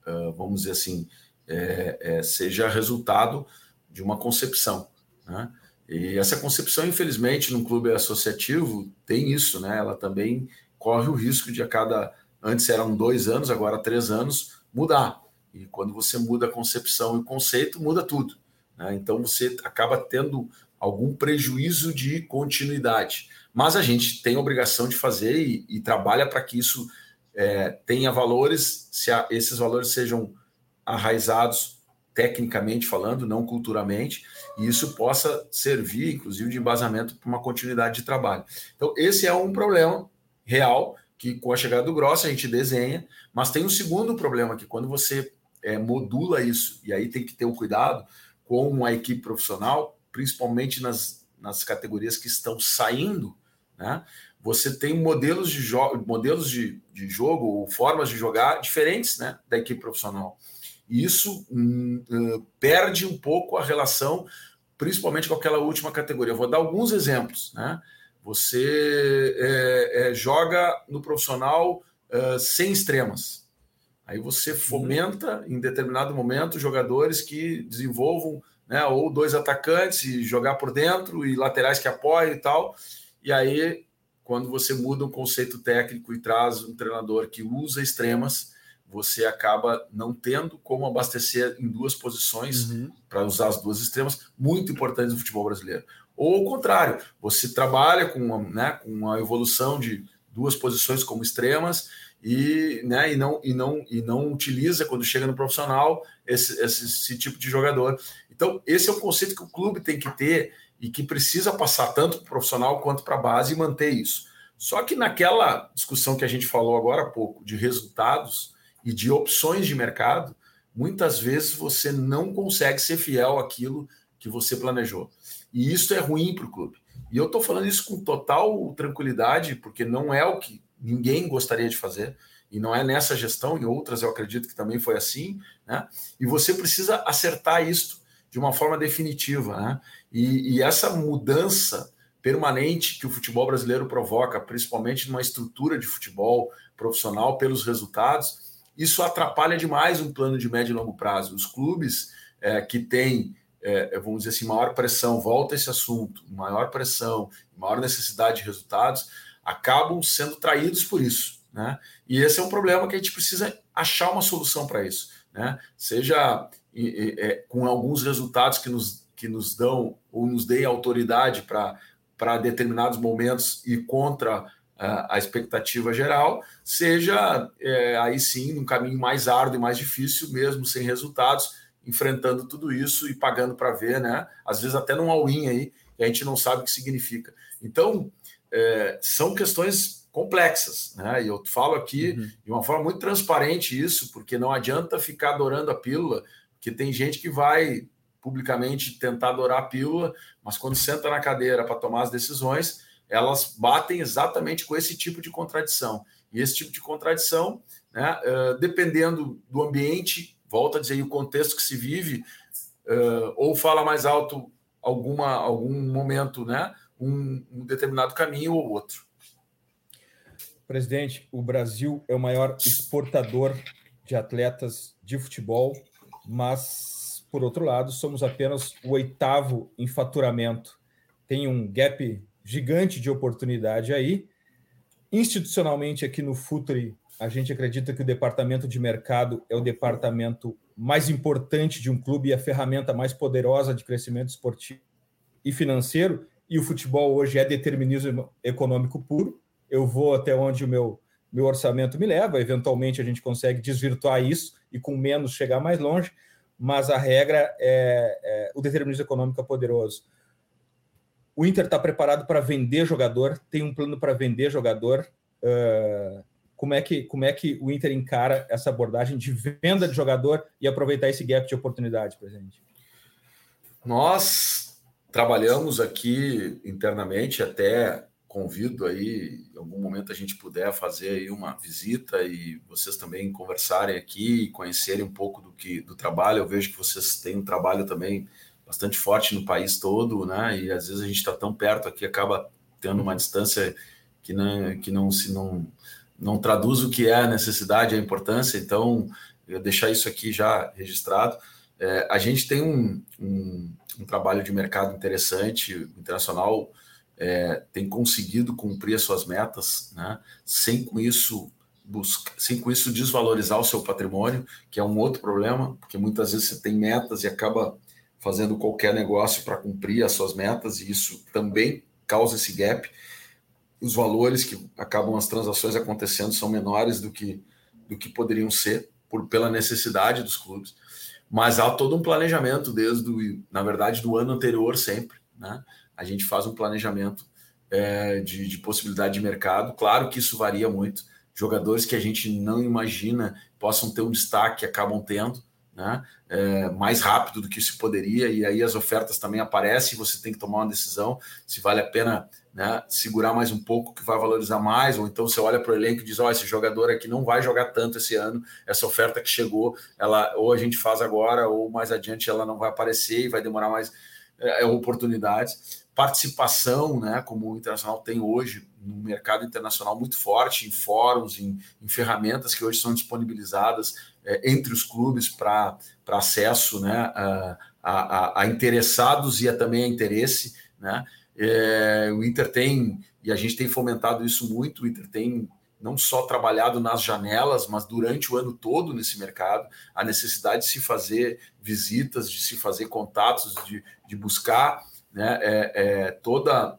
uh, vamos dizer assim, é, é, seja resultado de uma concepção. Né? E essa concepção, infelizmente, num clube associativo tem isso, né? Ela também corre o risco de a cada antes eram dois anos, agora três anos mudar. E quando você muda a concepção e o conceito, muda tudo. Né? Então você acaba tendo algum prejuízo de continuidade. Mas a gente tem obrigação de fazer e, e trabalha para que isso é, tenha valores, se a, esses valores sejam arraizados tecnicamente falando, não culturalmente, e isso possa servir, inclusive, de embasamento para uma continuidade de trabalho. Então, esse é um problema real que, com a chegada do Gross, a gente desenha, mas tem um segundo problema que quando você é, modula isso, e aí tem que ter o um cuidado com a equipe profissional, principalmente nas, nas categorias que estão saindo, né? Você tem modelos de, modelos de, de jogo ou formas de jogar diferentes né, da equipe profissional. E isso hum, hum, perde um pouco a relação, principalmente com aquela última categoria. Eu vou dar alguns exemplos. Né? Você é, é, joga no profissional sem extremas. Aí você uhum. fomenta, em determinado momento, jogadores que desenvolvam né, ou dois atacantes e jogar por dentro e laterais que apoiam e tal. E aí, quando você muda o conceito técnico e traz um treinador que usa extremas, você acaba não tendo como abastecer em duas posições uhum. para usar as duas extremas muito importantes no futebol brasileiro. Ou ao contrário, você trabalha com uma, né, com uma evolução de duas posições como extremas e, né, e, não, e, não, e não utiliza quando chega no profissional esse, esse, esse tipo de jogador. Então, esse é o conceito que o clube tem que ter e que precisa passar tanto para o profissional quanto para a base e manter isso. Só que naquela discussão que a gente falou agora há pouco de resultados, e de opções de mercado, muitas vezes você não consegue ser fiel àquilo que você planejou. E isso é ruim para o clube. E eu estou falando isso com total tranquilidade, porque não é o que ninguém gostaria de fazer, e não é nessa gestão, em outras eu acredito que também foi assim, né? E você precisa acertar isso de uma forma definitiva, né? E, e essa mudança permanente que o futebol brasileiro provoca, principalmente numa estrutura de futebol profissional pelos resultados, isso atrapalha demais um plano de médio e longo prazo. Os clubes é, que têm, é, vamos dizer assim, maior pressão, volta esse assunto, maior pressão, maior necessidade de resultados, acabam sendo traídos por isso. Né? E esse é um problema que a gente precisa achar uma solução para isso. Né? Seja é, com alguns resultados que nos, que nos dão ou nos deem autoridade para determinados momentos e contra a expectativa geral, seja é, aí sim um caminho mais árduo e mais difícil, mesmo sem resultados, enfrentando tudo isso e pagando para ver, né? Às vezes até num all-in aí, que a gente não sabe o que significa. Então, é, são questões complexas, né? E eu falo aqui uhum. de uma forma muito transparente isso, porque não adianta ficar adorando a pílula, porque tem gente que vai publicamente tentar adorar a pílula, mas quando senta na cadeira para tomar as decisões, elas batem exatamente com esse tipo de contradição. E esse tipo de contradição, né, uh, dependendo do ambiente, volta a dizer, o contexto que se vive, uh, ou fala mais alto alguma algum momento, né, um, um determinado caminho ou outro. Presidente, o Brasil é o maior exportador de atletas de futebol, mas, por outro lado, somos apenas o oitavo em faturamento. Tem um gap gigante de oportunidade aí. Institucionalmente, aqui no Futuri, a gente acredita que o departamento de mercado é o departamento mais importante de um clube e a ferramenta mais poderosa de crescimento esportivo e financeiro. E o futebol hoje é determinismo econômico puro eu vou até onde o meu, meu orçamento me leva, eventualmente a gente consegue desvirtuar isso e com menos chegar mais longe, mas a regra é, é o determinismo econômico é poderoso. O Inter está preparado para vender jogador, tem um plano para vender jogador. Uh, como, é que, como é que o Inter encara essa abordagem de venda de jogador e aproveitar esse gap de oportunidade, presidente? Nós trabalhamos aqui internamente até convido aí, em algum momento a gente puder fazer aí uma visita e vocês também conversarem aqui e conhecerem um pouco do que do trabalho. Eu vejo que vocês têm um trabalho também bastante forte no país todo, né? E às vezes a gente está tão perto aqui acaba tendo uma distância que não que não se não não traduz o que é a necessidade, a importância. Então, eu deixar isso aqui já registrado. É, a gente tem um, um, um trabalho de mercado interessante, internacional é, tem conseguido cumprir as suas metas, né, sem com isso buscar, sem com isso desvalorizar o seu patrimônio, que é um outro problema, porque muitas vezes você tem metas e acaba fazendo qualquer negócio para cumprir as suas metas, e isso também causa esse gap. Os valores que acabam as transações acontecendo são menores do que, do que poderiam ser, por, pela necessidade dos clubes. Mas há todo um planejamento desde, na verdade, do ano anterior sempre, né? a gente faz um planejamento é, de, de, possibilidade de mercado. Claro que isso varia muito. Jogadores que a gente não imagina possam ter um destaque, acabam tendo, né? É, mais rápido do que se poderia, e aí as ofertas também aparecem, você tem que tomar uma decisão se vale a pena né, segurar mais um pouco, que vai valorizar mais, ou então você olha para o elenco e diz: Ó, oh, esse jogador aqui não vai jogar tanto esse ano, essa oferta que chegou, ela ou a gente faz agora, ou mais adiante ela não vai aparecer e vai demorar mais é, oportunidades participação, né, como o Internacional tem hoje no mercado internacional muito forte, em fóruns, em, em ferramentas que hoje são disponibilizadas é, entre os clubes para acesso né, a, a, a, interessados e a, também a interesse. Né? É, o Inter tem, e a gente tem fomentado isso muito, o Inter tem não só trabalhado nas janelas, mas durante o ano todo nesse mercado, a necessidade de se fazer visitas, de se fazer contatos, de, de buscar né, é, é, toda,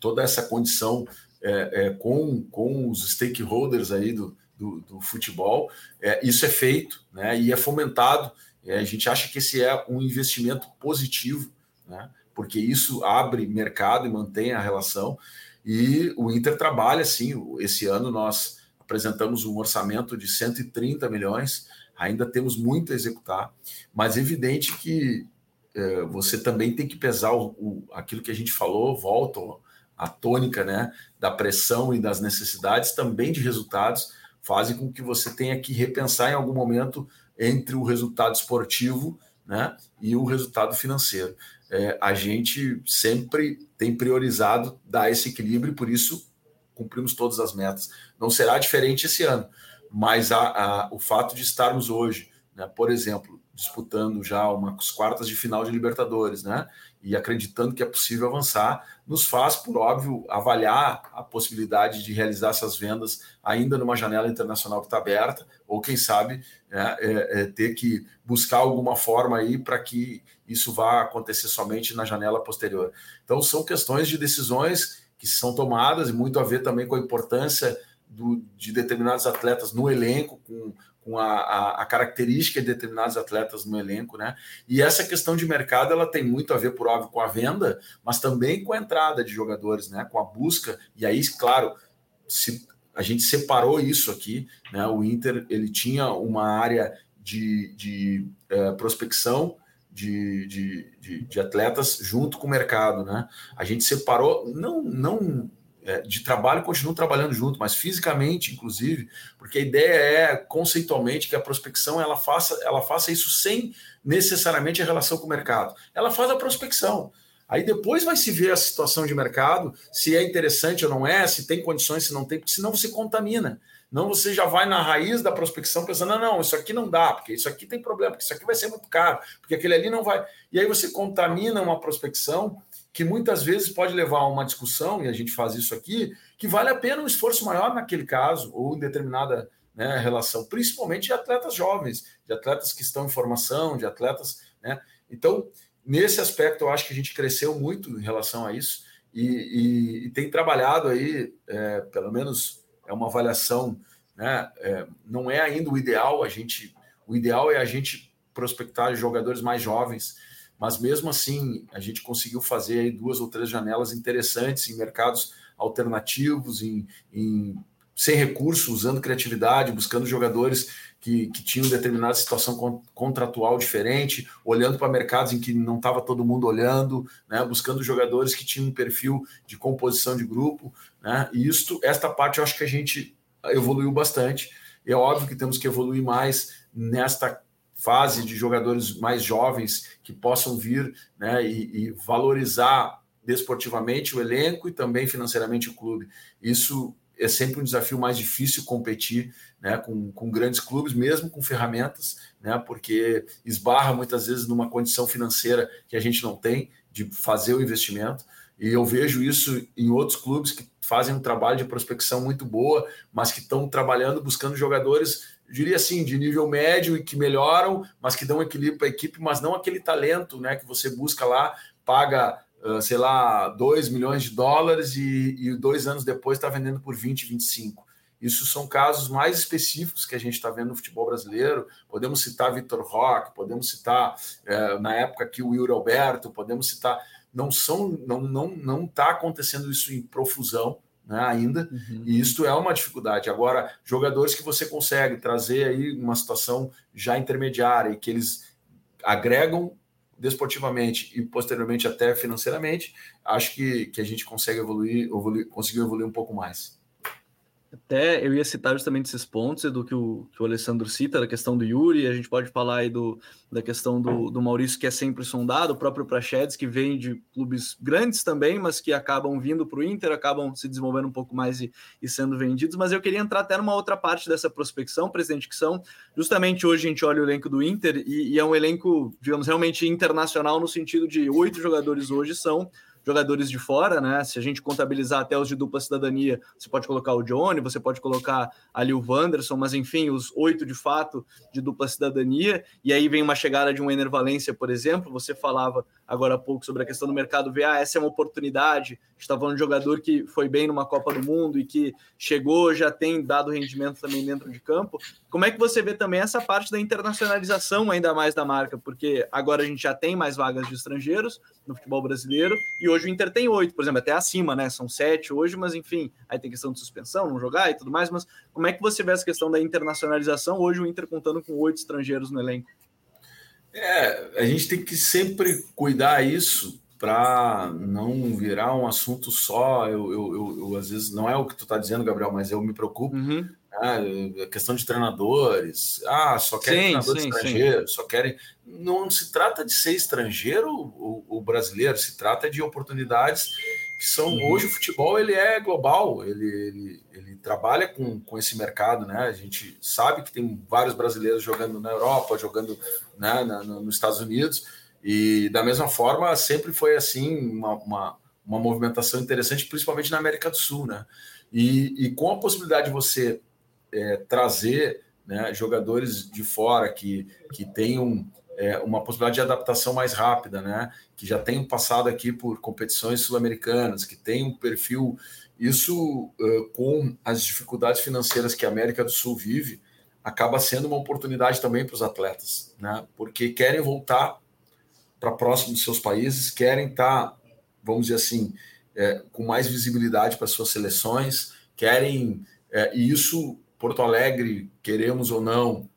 toda essa condição é, é, com, com os stakeholders aí do, do, do futebol, é, isso é feito né, e é fomentado. a gente acha que esse é um investimento positivo, né, porque isso abre mercado e mantém a relação. E o Inter trabalha, sim. Esse ano nós apresentamos um orçamento de 130 milhões, ainda temos muito a executar, mas é evidente que é, você também tem que pesar o, o, aquilo que a gente falou, volta a tônica né, da pressão e das necessidades também de resultados, fazem com que você tenha que repensar em algum momento entre o resultado esportivo né, e o resultado financeiro. É, a gente sempre tem priorizado dar esse equilíbrio, por isso cumprimos todas as metas. Não será diferente esse ano, mas a, a, o fato de estarmos hoje, né, por exemplo, disputando já umas quartas de final de Libertadores, né? E acreditando que é possível avançar, nos faz, por óbvio, avaliar a possibilidade de realizar essas vendas ainda numa janela internacional que está aberta, ou quem sabe né, é, é ter que buscar alguma forma aí para que isso vá acontecer somente na janela posterior. Então, são questões de decisões que são tomadas e muito a ver também com a importância do, de determinados atletas no elenco, com, com a, a, a, característica de determinados atletas no elenco, né? E essa questão de mercado ela tem muito a ver, por óbvio, com a venda, mas também com a entrada de jogadores, né? Com a busca. E aí, claro, se a gente separou isso aqui, né? O Inter ele tinha uma área de, de é, prospecção. De, de, de, de atletas junto com o mercado, né? A gente separou, não, não de trabalho continuam trabalhando junto, mas fisicamente, inclusive, porque a ideia é conceitualmente que a prospecção ela faça, ela faça isso sem necessariamente a relação com o mercado. Ela faz a prospecção. Aí depois vai se ver a situação de mercado, se é interessante ou não é, se tem condições, se não tem, porque senão você contamina. Não você já vai na raiz da prospecção pensando, não, não, isso aqui não dá, porque isso aqui tem problema, porque isso aqui vai ser muito caro, porque aquele ali não vai. E aí você contamina uma prospecção que muitas vezes pode levar a uma discussão, e a gente faz isso aqui, que vale a pena um esforço maior naquele caso, ou em determinada né, relação, principalmente de atletas jovens, de atletas que estão em formação, de atletas. Né? Então, nesse aspecto, eu acho que a gente cresceu muito em relação a isso e, e, e tem trabalhado aí, é, pelo menos é uma avaliação, né, é, não é ainda o ideal, a gente, o ideal é a gente prospectar jogadores mais jovens mas mesmo assim a gente conseguiu fazer aí duas ou três janelas interessantes em mercados alternativos, em, em sem recurso, usando criatividade, buscando jogadores que, que tinham determinada situação contratual diferente, olhando para mercados em que não estava todo mundo olhando, né, buscando jogadores que tinham um perfil de composição de grupo, né, e isto, esta parte eu acho que a gente evoluiu bastante. É óbvio que temos que evoluir mais nesta fase de jogadores mais jovens que possam vir né, e, e, valorizar desportivamente o elenco e também financeiramente o clube. Isso é sempre um desafio mais difícil competir né, com, com grandes clubes, mesmo com ferramentas, né, porque esbarra muitas vezes numa condição financeira que a gente não tem de fazer o investimento. E eu vejo isso em outros clubes que fazem um trabalho de prospecção muito boa, mas que estão trabalhando buscando jogadores diria assim, de nível médio e que melhoram, mas que dão equilíbrio para a equipe, mas não aquele talento né, que você busca lá, paga, uh, sei lá, 2 milhões de dólares e, e dois anos depois está vendendo por 20, 25. Isso são casos mais específicos que a gente está vendo no futebol brasileiro. Podemos citar Vitor Roque, podemos citar, uh, na época aqui, o Yuri Alberto, podemos citar. Não são, não, não, não está acontecendo isso em profusão, né, ainda, uhum. e isso é uma dificuldade. Agora, jogadores que você consegue trazer aí uma situação já intermediária e que eles agregam desportivamente e posteriormente até financeiramente, acho que, que a gente consegue evoluir, evoluir, conseguiu evoluir um pouco mais. Até eu ia citar justamente esses pontos do que o, que o Alessandro cita, da questão do Yuri, a gente pode falar aí do, da questão do, do Maurício, que é sempre sondado, o próprio Prachedes, que vem de clubes grandes também, mas que acabam vindo para o Inter, acabam se desenvolvendo um pouco mais e, e, sendo vendidos. Mas eu queria entrar até numa outra parte dessa prospecção, presidente, que são justamente hoje a gente olha o elenco do Inter e, e é um elenco, digamos, realmente internacional, no sentido de oito jogadores hoje são jogadores de fora, né? Se a gente contabilizar até os de dupla cidadania, você pode colocar o Johnny, você pode colocar ali o Wanderson, mas enfim, os oito de fato de dupla cidadania, e aí vem uma chegada de um Ener Valência, por exemplo, você falava agora há pouco sobre a questão do mercado ver, ah, essa é uma oportunidade, está falando de jogador que foi bem numa Copa do Mundo e que chegou, já tem dado rendimento também dentro de campo. Como é que você vê também essa parte da internacionalização ainda mais da marca? Porque agora a gente já tem mais vagas de estrangeiros no futebol brasileiro e hoje o Inter tem oito, por exemplo, até acima, né? São sete hoje, mas enfim, aí tem questão de suspensão, não jogar e tudo mais. Mas como é que você vê essa questão da internacionalização? Hoje o Inter contando com oito estrangeiros no elenco. É, a gente tem que sempre cuidar isso para não virar um assunto só. Eu, eu, eu, eu, às vezes não é o que tu está dizendo, Gabriel, mas eu me preocupo. Uhum. Né? A questão de treinadores, ah, só querem treinadores estrangeiros, só querem. Não se trata de ser estrangeiro o, brasileiro, se trata de oportunidades que são uhum. hoje o futebol ele é global, ele, ele, ele, trabalha com, com esse mercado, né? A gente sabe que tem vários brasileiros jogando na Europa, jogando né, na, nos Estados Unidos, e da mesma forma sempre foi assim uma, uma, uma movimentação interessante, principalmente na América do Sul, né? E, e com a possibilidade de você é, trazer né, jogadores de fora que, que tenham é, uma possibilidade de adaptação mais rápida, né? Que já tenham passado aqui por competições sul-americanas, que tem um perfil. Isso, uh, com as dificuldades financeiras que a América do Sul vive, acaba sendo uma oportunidade também para os atletas, né? Porque querem voltar para próximo dos seus países, querem estar, tá, vamos dizer assim, é, com mais visibilidade para suas seleções, querem. É, e isso, Porto Alegre, queremos ou não,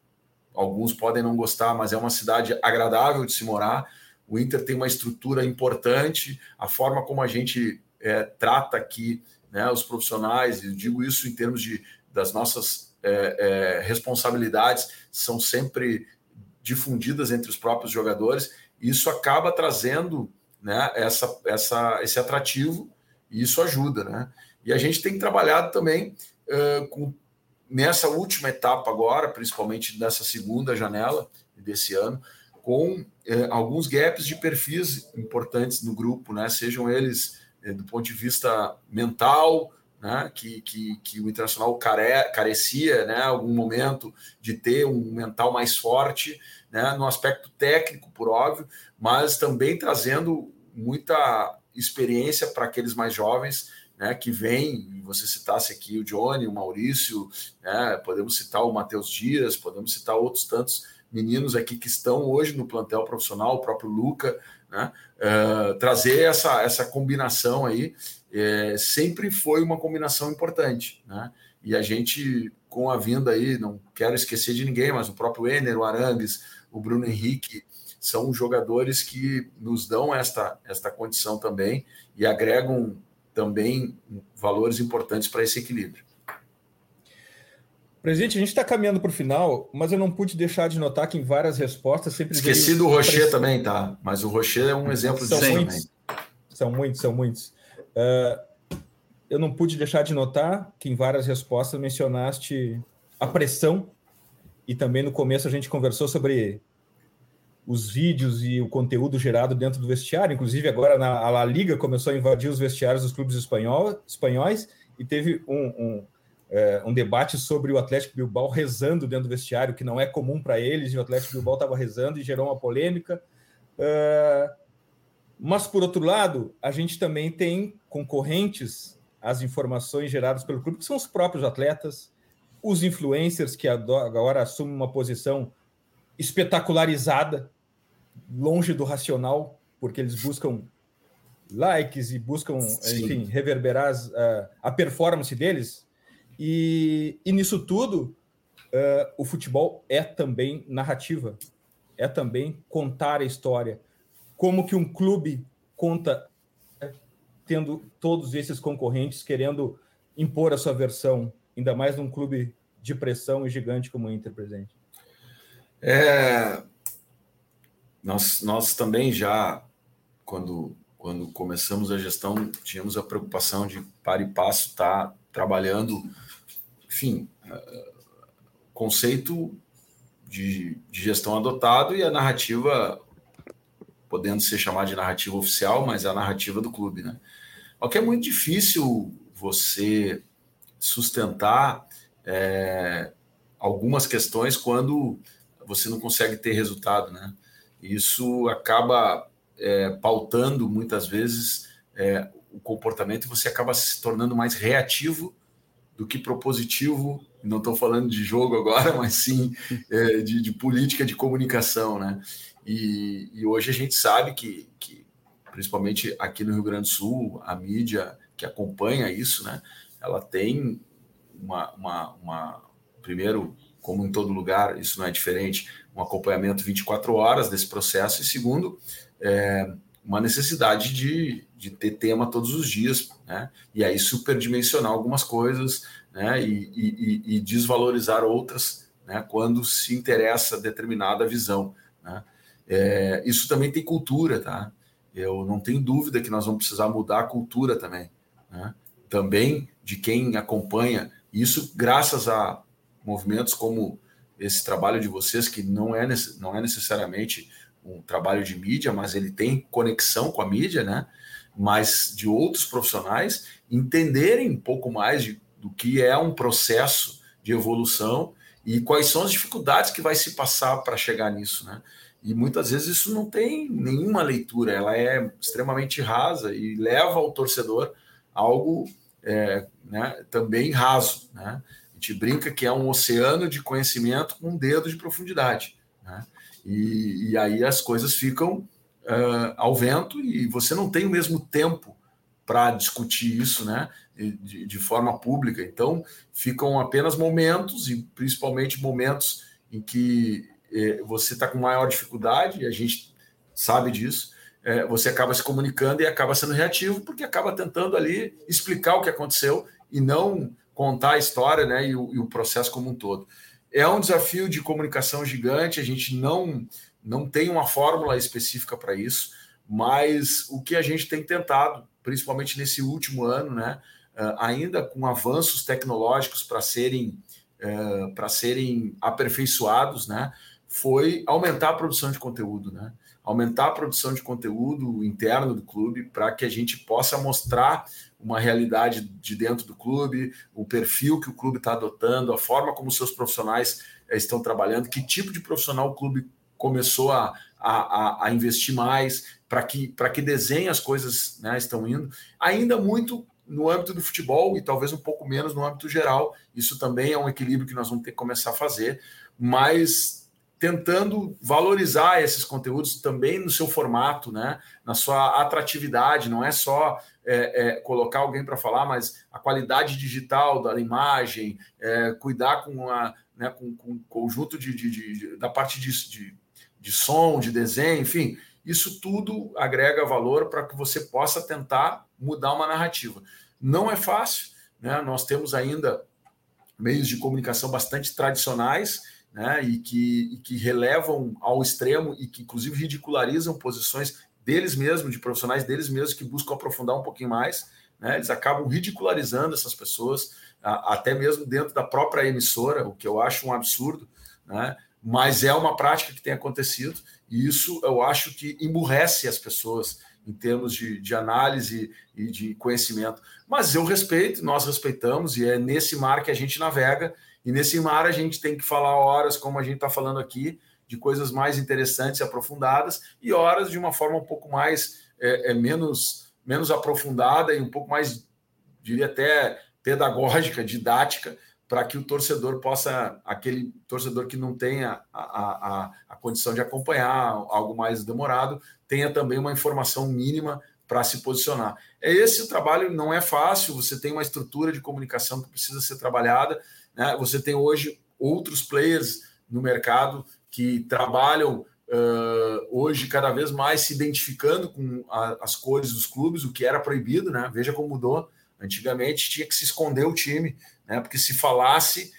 Alguns podem não gostar, mas é uma cidade agradável de se morar. O Inter tem uma estrutura importante, a forma como a gente é, trata aqui né, os profissionais, e digo isso em termos de, das nossas é, é, responsabilidades, são sempre difundidas entre os próprios jogadores. E isso acaba trazendo né, essa, essa, esse atrativo e isso ajuda. Né? E a gente tem trabalhado também com nessa última etapa agora, principalmente nessa segunda janela desse ano, com eh, alguns gaps de perfis importantes no grupo, né? Sejam eles eh, do ponto de vista mental, né? Que, que, que o internacional care, carecia, né? Algum momento de ter um mental mais forte, né? No aspecto técnico, por óbvio, mas também trazendo muita experiência para aqueles mais jovens né, que vem, você citasse aqui o Johnny, o Maurício, né, podemos citar o Matheus Dias, podemos citar outros tantos meninos aqui que estão hoje no plantel profissional, o próprio Luca, né, uh, trazer essa, essa combinação aí é, sempre foi uma combinação importante, né, e a gente, com a vinda aí, não quero esquecer de ninguém, mas o próprio Ener, o Arangues, o Bruno Henrique, são jogadores que nos dão esta, esta condição também e agregam também valores importantes para esse equilíbrio. Presidente, a gente está caminhando para o final, mas eu não pude deixar de notar que em várias respostas sempre. Esqueci do Rocher também, tá? Mas o Rocher é um exemplo são disso muitos, também. São muitos, são muitos. Uh, eu não pude deixar de notar que em várias respostas mencionaste a pressão, e também no começo a gente conversou sobre os vídeos e o conteúdo gerado dentro do vestiário. Inclusive, agora na, a La Liga começou a invadir os vestiários dos clubes espanhol, espanhóis e teve um, um, é, um, debate sobre o Atlético Bilbao rezando dentro do vestiário, que não é comum para eles, e o Atlético Bilbao estava rezando e gerou uma polêmica. É, mas, por outro lado, a gente também tem concorrentes às informações geradas pelo clube, que são os próprios atletas, os influencers, que agora assumem uma posição espetacularizada longe do racional, porque eles buscam likes e buscam, Sim. enfim, reverberar as, uh, a performance deles. E, e nisso tudo, uh, o futebol é também narrativa, é também contar a história. Como que um clube conta, né, tendo todos esses concorrentes querendo impor a sua versão, ainda mais num clube de pressão e gigante como o Inter presente. É, nós, nós também já, quando, quando começamos a gestão, tínhamos a preocupação de, para e passo, estar tá trabalhando, enfim, uh, conceito de, de gestão adotado e a narrativa, podendo ser chamada de narrativa oficial, mas é a narrativa do clube, né? O que é muito difícil você sustentar é, algumas questões quando você não consegue ter resultado, né? Isso acaba é, pautando muitas vezes é, o comportamento e você acaba se tornando mais reativo do que propositivo. Não estou falando de jogo agora, mas sim é, de, de, política de comunicação, né? E, e hoje a gente sabe que, que, principalmente aqui no Rio Grande do Sul, a mídia que acompanha isso, né? Ela tem uma, uma, uma primeiro como em todo lugar, isso não é diferente, um acompanhamento 24 horas desse processo, e segundo, é, uma necessidade de, de ter tema todos os dias, né? E aí superdimensionar algumas coisas, né? E, e, e desvalorizar outras, né? Quando se interessa determinada visão, né? É, isso também tem cultura, tá? Eu não tenho dúvida que nós vamos precisar mudar a cultura também, né? Também de quem acompanha isso, graças a movimentos como esse trabalho de vocês, que não é, não é necessariamente um trabalho de mídia, mas ele tem conexão com a mídia, né? Mas de outros profissionais entenderem um pouco mais de, do que é um processo de evolução e quais são as dificuldades que vai se passar para chegar nisso, né? E muitas vezes isso não tem nenhuma leitura, ela é extremamente rasa e leva ao torcedor algo é, né, também raso. Né? Gente brinca que é um oceano de conhecimento com um dedo de profundidade. Né? E, e aí as coisas ficam uh, ao vento e você não tem o mesmo tempo para discutir isso né, de, de, forma pública. Então, ficam apenas momentos, e principalmente momentos em que eh, você está com maior dificuldade, e a gente sabe disso, eh, você acaba se comunicando e acaba sendo reativo, porque acaba tentando ali explicar o que aconteceu e não contar a história né, e, o, e o processo como um todo. É um desafio de comunicação gigante, a gente não, não tem uma fórmula específica para isso, mas o que a gente tem tentado, principalmente nesse último ano, né, eh, ainda com avanços tecnológicos para serem, uh, para serem aperfeiçoados, né, foi aumentar a produção de conteúdo, né? aumentar a produção de conteúdo interno do clube para que a gente possa mostrar uma realidade de dentro do clube, o perfil que o clube está adotando, a forma como seus profissionais eh, estão trabalhando, que tipo de profissional o clube começou a, a, a investir mais, para que, que desenhe as coisas né, estão indo. Ainda muito no âmbito do futebol e talvez um pouco menos no âmbito geral. Isso também é um equilíbrio que nós vamos ter que começar a fazer, mas tentando valorizar esses conteúdos também no seu formato, né? na sua atratividade, não é só é, é, colocar alguém para falar, mas a qualidade digital da imagem, é, cuidar com, a, né, com, com um conjunto de, de, de, da parte de, de, de som, de desenho, enfim, isso tudo agrega valor para que você possa tentar mudar uma narrativa. Não é fácil, né? nós temos ainda meios de comunicação bastante tradicionais, né, e, que, e que relevam ao extremo e que, inclusive, ridicularizam posições deles mesmos, de profissionais deles mesmos, que buscam aprofundar um pouquinho mais. Né, eles acabam ridicularizando essas pessoas, até mesmo dentro da própria emissora, o que eu acho um absurdo, né, mas é uma prática que tem acontecido, e isso eu acho que emburrece as pessoas em termos de, de análise e de conhecimento. Mas eu respeito, nós respeitamos, e é nesse mar que a gente navega, e nesse mar a gente tem que falar horas, como a gente está falando aqui, de coisas mais interessantes e aprofundadas, e horas de uma forma um pouco mais é, é, menos, menos aprofundada e um pouco mais, diria até, pedagógica, didática, para que o torcedor possa, aquele torcedor que não tenha a, a, a condição de acompanhar algo mais demorado, tenha também uma informação mínima para se posicionar. É esse o trabalho, não é fácil, você tem uma estrutura de comunicação que precisa ser trabalhada, né? Você tem hoje outros players no mercado que trabalham uh, hoje cada vez mais se identificando com a, as cores dos clubes, o que era proibido, né? Veja como mudou. Antigamente tinha que se esconder o time, né? Porque se falasse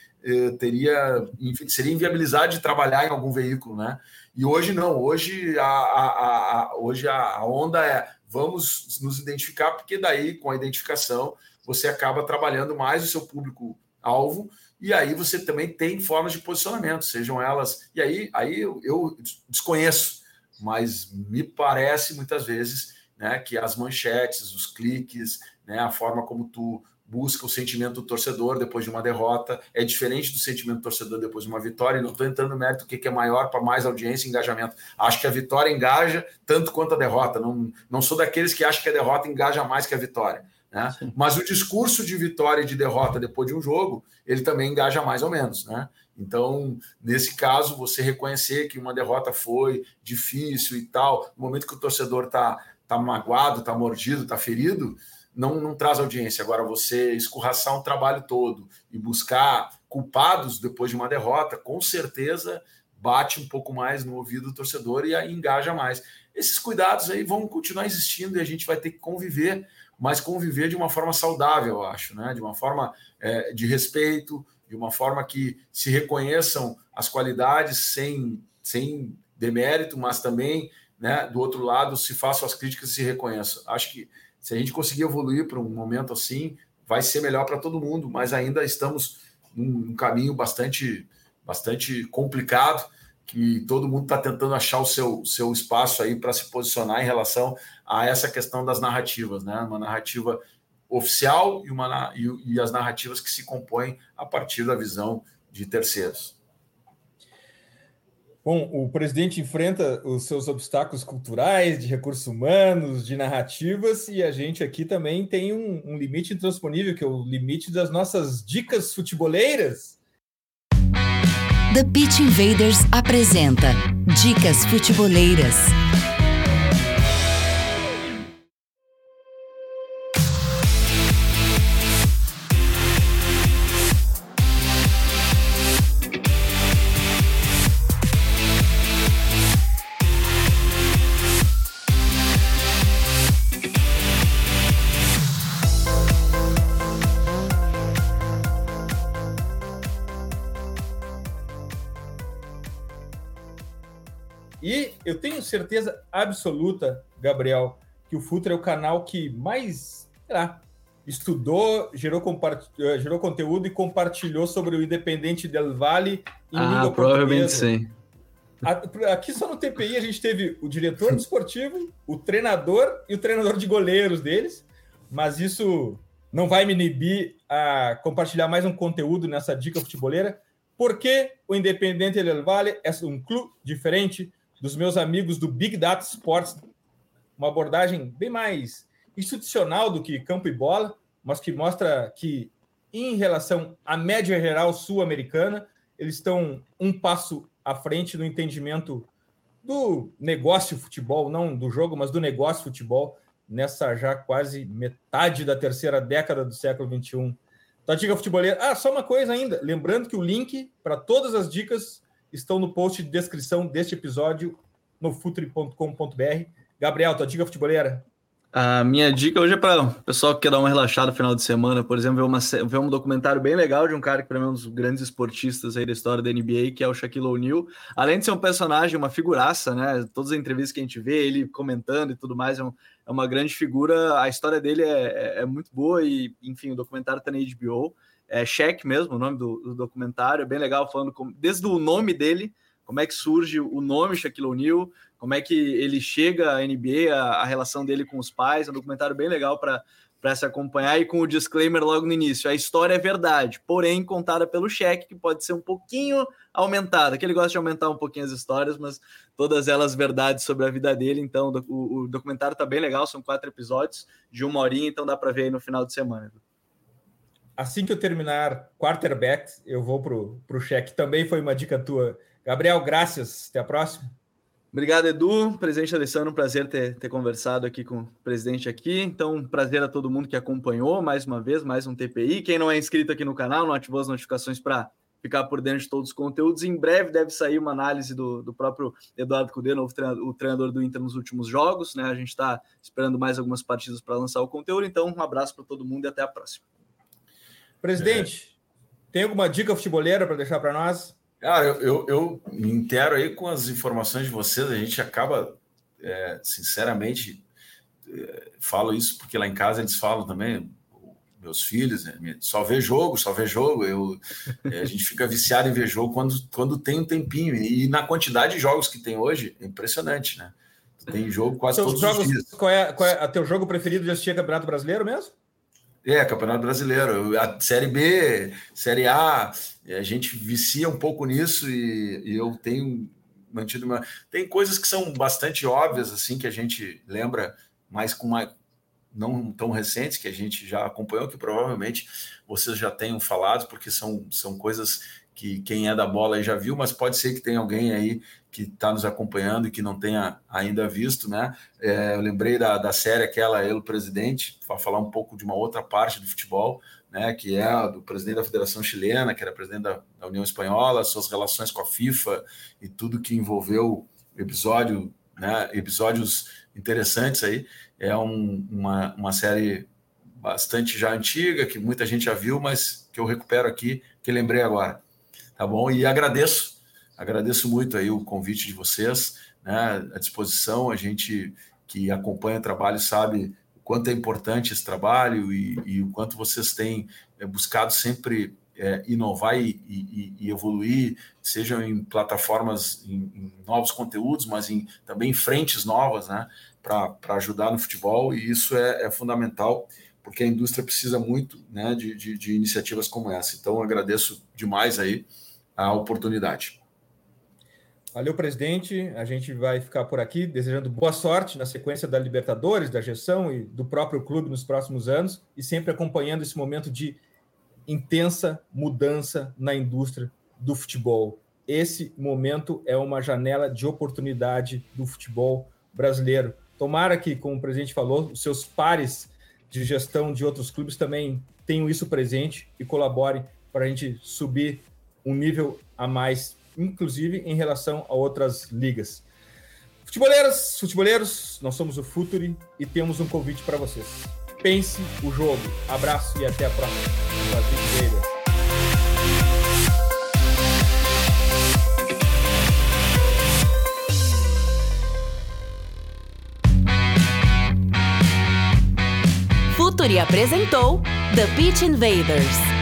teria seria inviabilizado de trabalhar em algum veículo, né? E hoje não. Hoje a, a, a hoje a onda é vamos nos identificar, porque daí com a identificação você acaba trabalhando mais o seu público alvo e aí você também tem formas de posicionamento, sejam elas. E aí, aí eu, desconheço, mas me parece muitas vezes né, que as manchetes, os cliques, né, a forma como tu busca o sentimento do torcedor depois de uma derrota é diferente do sentimento do torcedor depois de uma vitória. E não estou entrando no mérito do que é maior para mais audiência e engajamento. Acho que a vitória engaja tanto quanto a derrota. Não, não sou daqueles que acham que a derrota engaja mais que a vitória. Né? Mas o discurso de vitória e de derrota depois de um jogo, ele também engaja mais ou menos. Né? Então, nesse caso, você reconhecer que uma derrota foi difícil e tal, no momento que o torcedor está tá magoado, está mordido, está ferido, não, não traz audiência. Agora, você escorraçar um trabalho todo e buscar culpados depois de uma derrota, com certeza bate um pouco mais no ouvido do torcedor e engaja mais. Esses cuidados aí vão continuar existindo e a gente vai ter que conviver, mas conviver de uma forma saudável, eu acho, né? De uma forma é, de respeito, de uma forma que se reconheçam as qualidades sem, sem demérito, mas também, né, do outro lado, se façam as críticas e se reconheçam. Acho que se a gente conseguir evoluir para um momento assim, vai ser melhor para todo mundo, mas ainda estamos num, caminho bastante, bastante complicado, que todo mundo está tentando achar o seu, seu espaço aí para se posicionar em relação a essa questão das narrativas, né? Uma narrativa oficial e, uma, e, e as narrativas que se compõem a partir da visão de terceiros. Bom, o presidente enfrenta os seus obstáculos culturais, de recursos humanos, de narrativas, e a gente aqui também tem um, um limite intransponível, que é o limite das nossas dicas futeboleiras. The Pitch Invaders apresenta Dicas Futeboleiras. Certeza absoluta, Gabriel, que o Futre é o canal que mais lá, estudou, gerou, eh, gerou conteúdo e compartilhou sobre o Independente del Vale em ah, língua provavelmente sim. Aqui só no TPI a gente teve o diretor desportivo, o treinador e o treinador de goleiros deles, mas isso não vai me inibir a compartilhar mais um conteúdo nessa dica futeboleira, porque o Independente del Vale é um clube diferente, dos meus amigos do Big Data Sports, uma abordagem bem mais institucional do que campo e bola, mas que mostra que, em relação à média geral sul-americana, eles estão um passo à frente no entendimento do negócio futebol, não do jogo, mas do negócio futebol, nessa já quase metade da terceira década do século XXI. Tá, dica futeboleira. Ah, só uma coisa ainda. Lembrando que o link para todas as dicas estão no post de descrição deste episódio no futre.com.br. Gabriel, tua dica futeboleira? A minha dica hoje é para o pessoal que quer dar uma relaxada no final de semana, por exemplo, ver, uma, ver um documentário bem legal de um cara que para mim é um dos grandes esportistas aí da história da NBA, que é o Shaquille O'Neal. Além de ser um personagem, uma figuraça, né? Todas as entrevistas que a gente vê, ele comentando e tudo mais, é, um, é uma grande figura. A história dele é, é, é, muito boa e, enfim, o documentário está na HBO é Shaq mesmo, o nome do, do documentário, é bem legal, falando desde o nome dele, como é que surge o nome Shaquille O'Neal, como é que ele chega à NBA, a, a relação dele com os pais, é um documentário bem legal para para se acompanhar e com o disclaimer logo no início. A história é verdade, porém contada pelo cheque, que pode ser um pouquinho aumentada, que ele gosta de aumentar um pouquinho as histórias, mas todas elas verdades sobre a vida dele. Então, o, o documentário está bem legal, são quatro episódios de uma horinha, então dá para ver aí no final de semana assim que eu terminar quarterback, eu vou pro, pro cheque. Também foi uma dica tua. Gabriel, graças. Até a próxima. Obrigado, Edu. Presidente Alessandro, um prazer ter, ter conversado aqui com o presidente aqui. Então, prazer a todo mundo que acompanhou mais uma vez, mais um TPI. Quem não é inscrito aqui no canal, não ativou as notificações para ficar por dentro de todos os conteúdos. Em breve deve sair uma análise do, do próprio Eduardo Cudê, novo treinador, o treinador do Inter nos últimos jogos. Né? A gente está esperando mais algumas partidas para lançar o conteúdo. Então, um abraço para todo mundo e até a próxima. Presidente, é. tem alguma dica futeboleira para deixar para nós? Ah, eu, eu, eu, me intero aí com as informações de vocês. A gente acaba, é, sinceramente, é, falo isso porque lá em casa eles falam também, meus filhos, né, só vê jogo, só vê jogo. Eu, é, a gente fica viciado em ver jogo quando, quando tem um tempinho. E na quantidade de jogos que tem hoje, é impressionante, né? Tem jogo quase Seus todos jogos, os dias. Qual é, qual é o teu jogo preferido de assistir Campeonato Brasileiro mesmo? É, Campeonato Brasileiro. A Série B, Série A, a gente vicia um pouco nisso e, e, eu tenho mantido uma. Tem coisas que são bastante óbvias, assim, que a gente lembra, mas com uma. não tão recentes, que a gente já acompanhou, que provavelmente vocês já tenham falado, porque são, são coisas que quem é da bola já viu, mas pode ser que tenha alguém aí que está nos acompanhando e que não tenha ainda visto, né? É, eu lembrei da, da série aquela Elo Presidente, para falar um pouco de uma outra parte do futebol, né? Que é do presidente da Federação Chilena, que era presidente da, da União Espanhola, suas relações com a FIFA e tudo que envolveu episódio, né? Episódios interessantes aí. É um, uma, uma série bastante já antiga, que muita gente já viu, mas que eu recupero aqui, que lembrei agora tá bom? E agradeço, agradeço muito aí o convite de vocês, né? A disposição, a gente que acompanha o trabalho sabe o quanto é importante esse trabalho e, e o quanto vocês têm é, buscado sempre é, inovar e, e, e, evoluir, sejam em plataformas, em, em novos conteúdos, mas em, também em frentes novas, né? Para ajudar no futebol, e isso é, é fundamental porque a indústria precisa muito né, de, de, de, iniciativas como essa. Então, agradeço demais aí a oportunidade. Valeu, presidente. A gente vai ficar por aqui desejando boa sorte na sequência da Libertadores, da gestão e do próprio clube nos próximos anos e sempre acompanhando esse momento de intensa mudança na indústria do futebol. Esse momento é uma janela de oportunidade do futebol brasileiro. Tomara que, como o presidente falou, os seus pares de gestão de outros clubes também tenham isso presente e colaborem para a gente subir um nível a mais, inclusive em relação a outras ligas. Futeboleiras, futeboleiros, nós somos o Futuri e temos um convite para vocês. Pense o jogo. Abraço e até a próxima. Futuri apresentou The Pitch Invaders.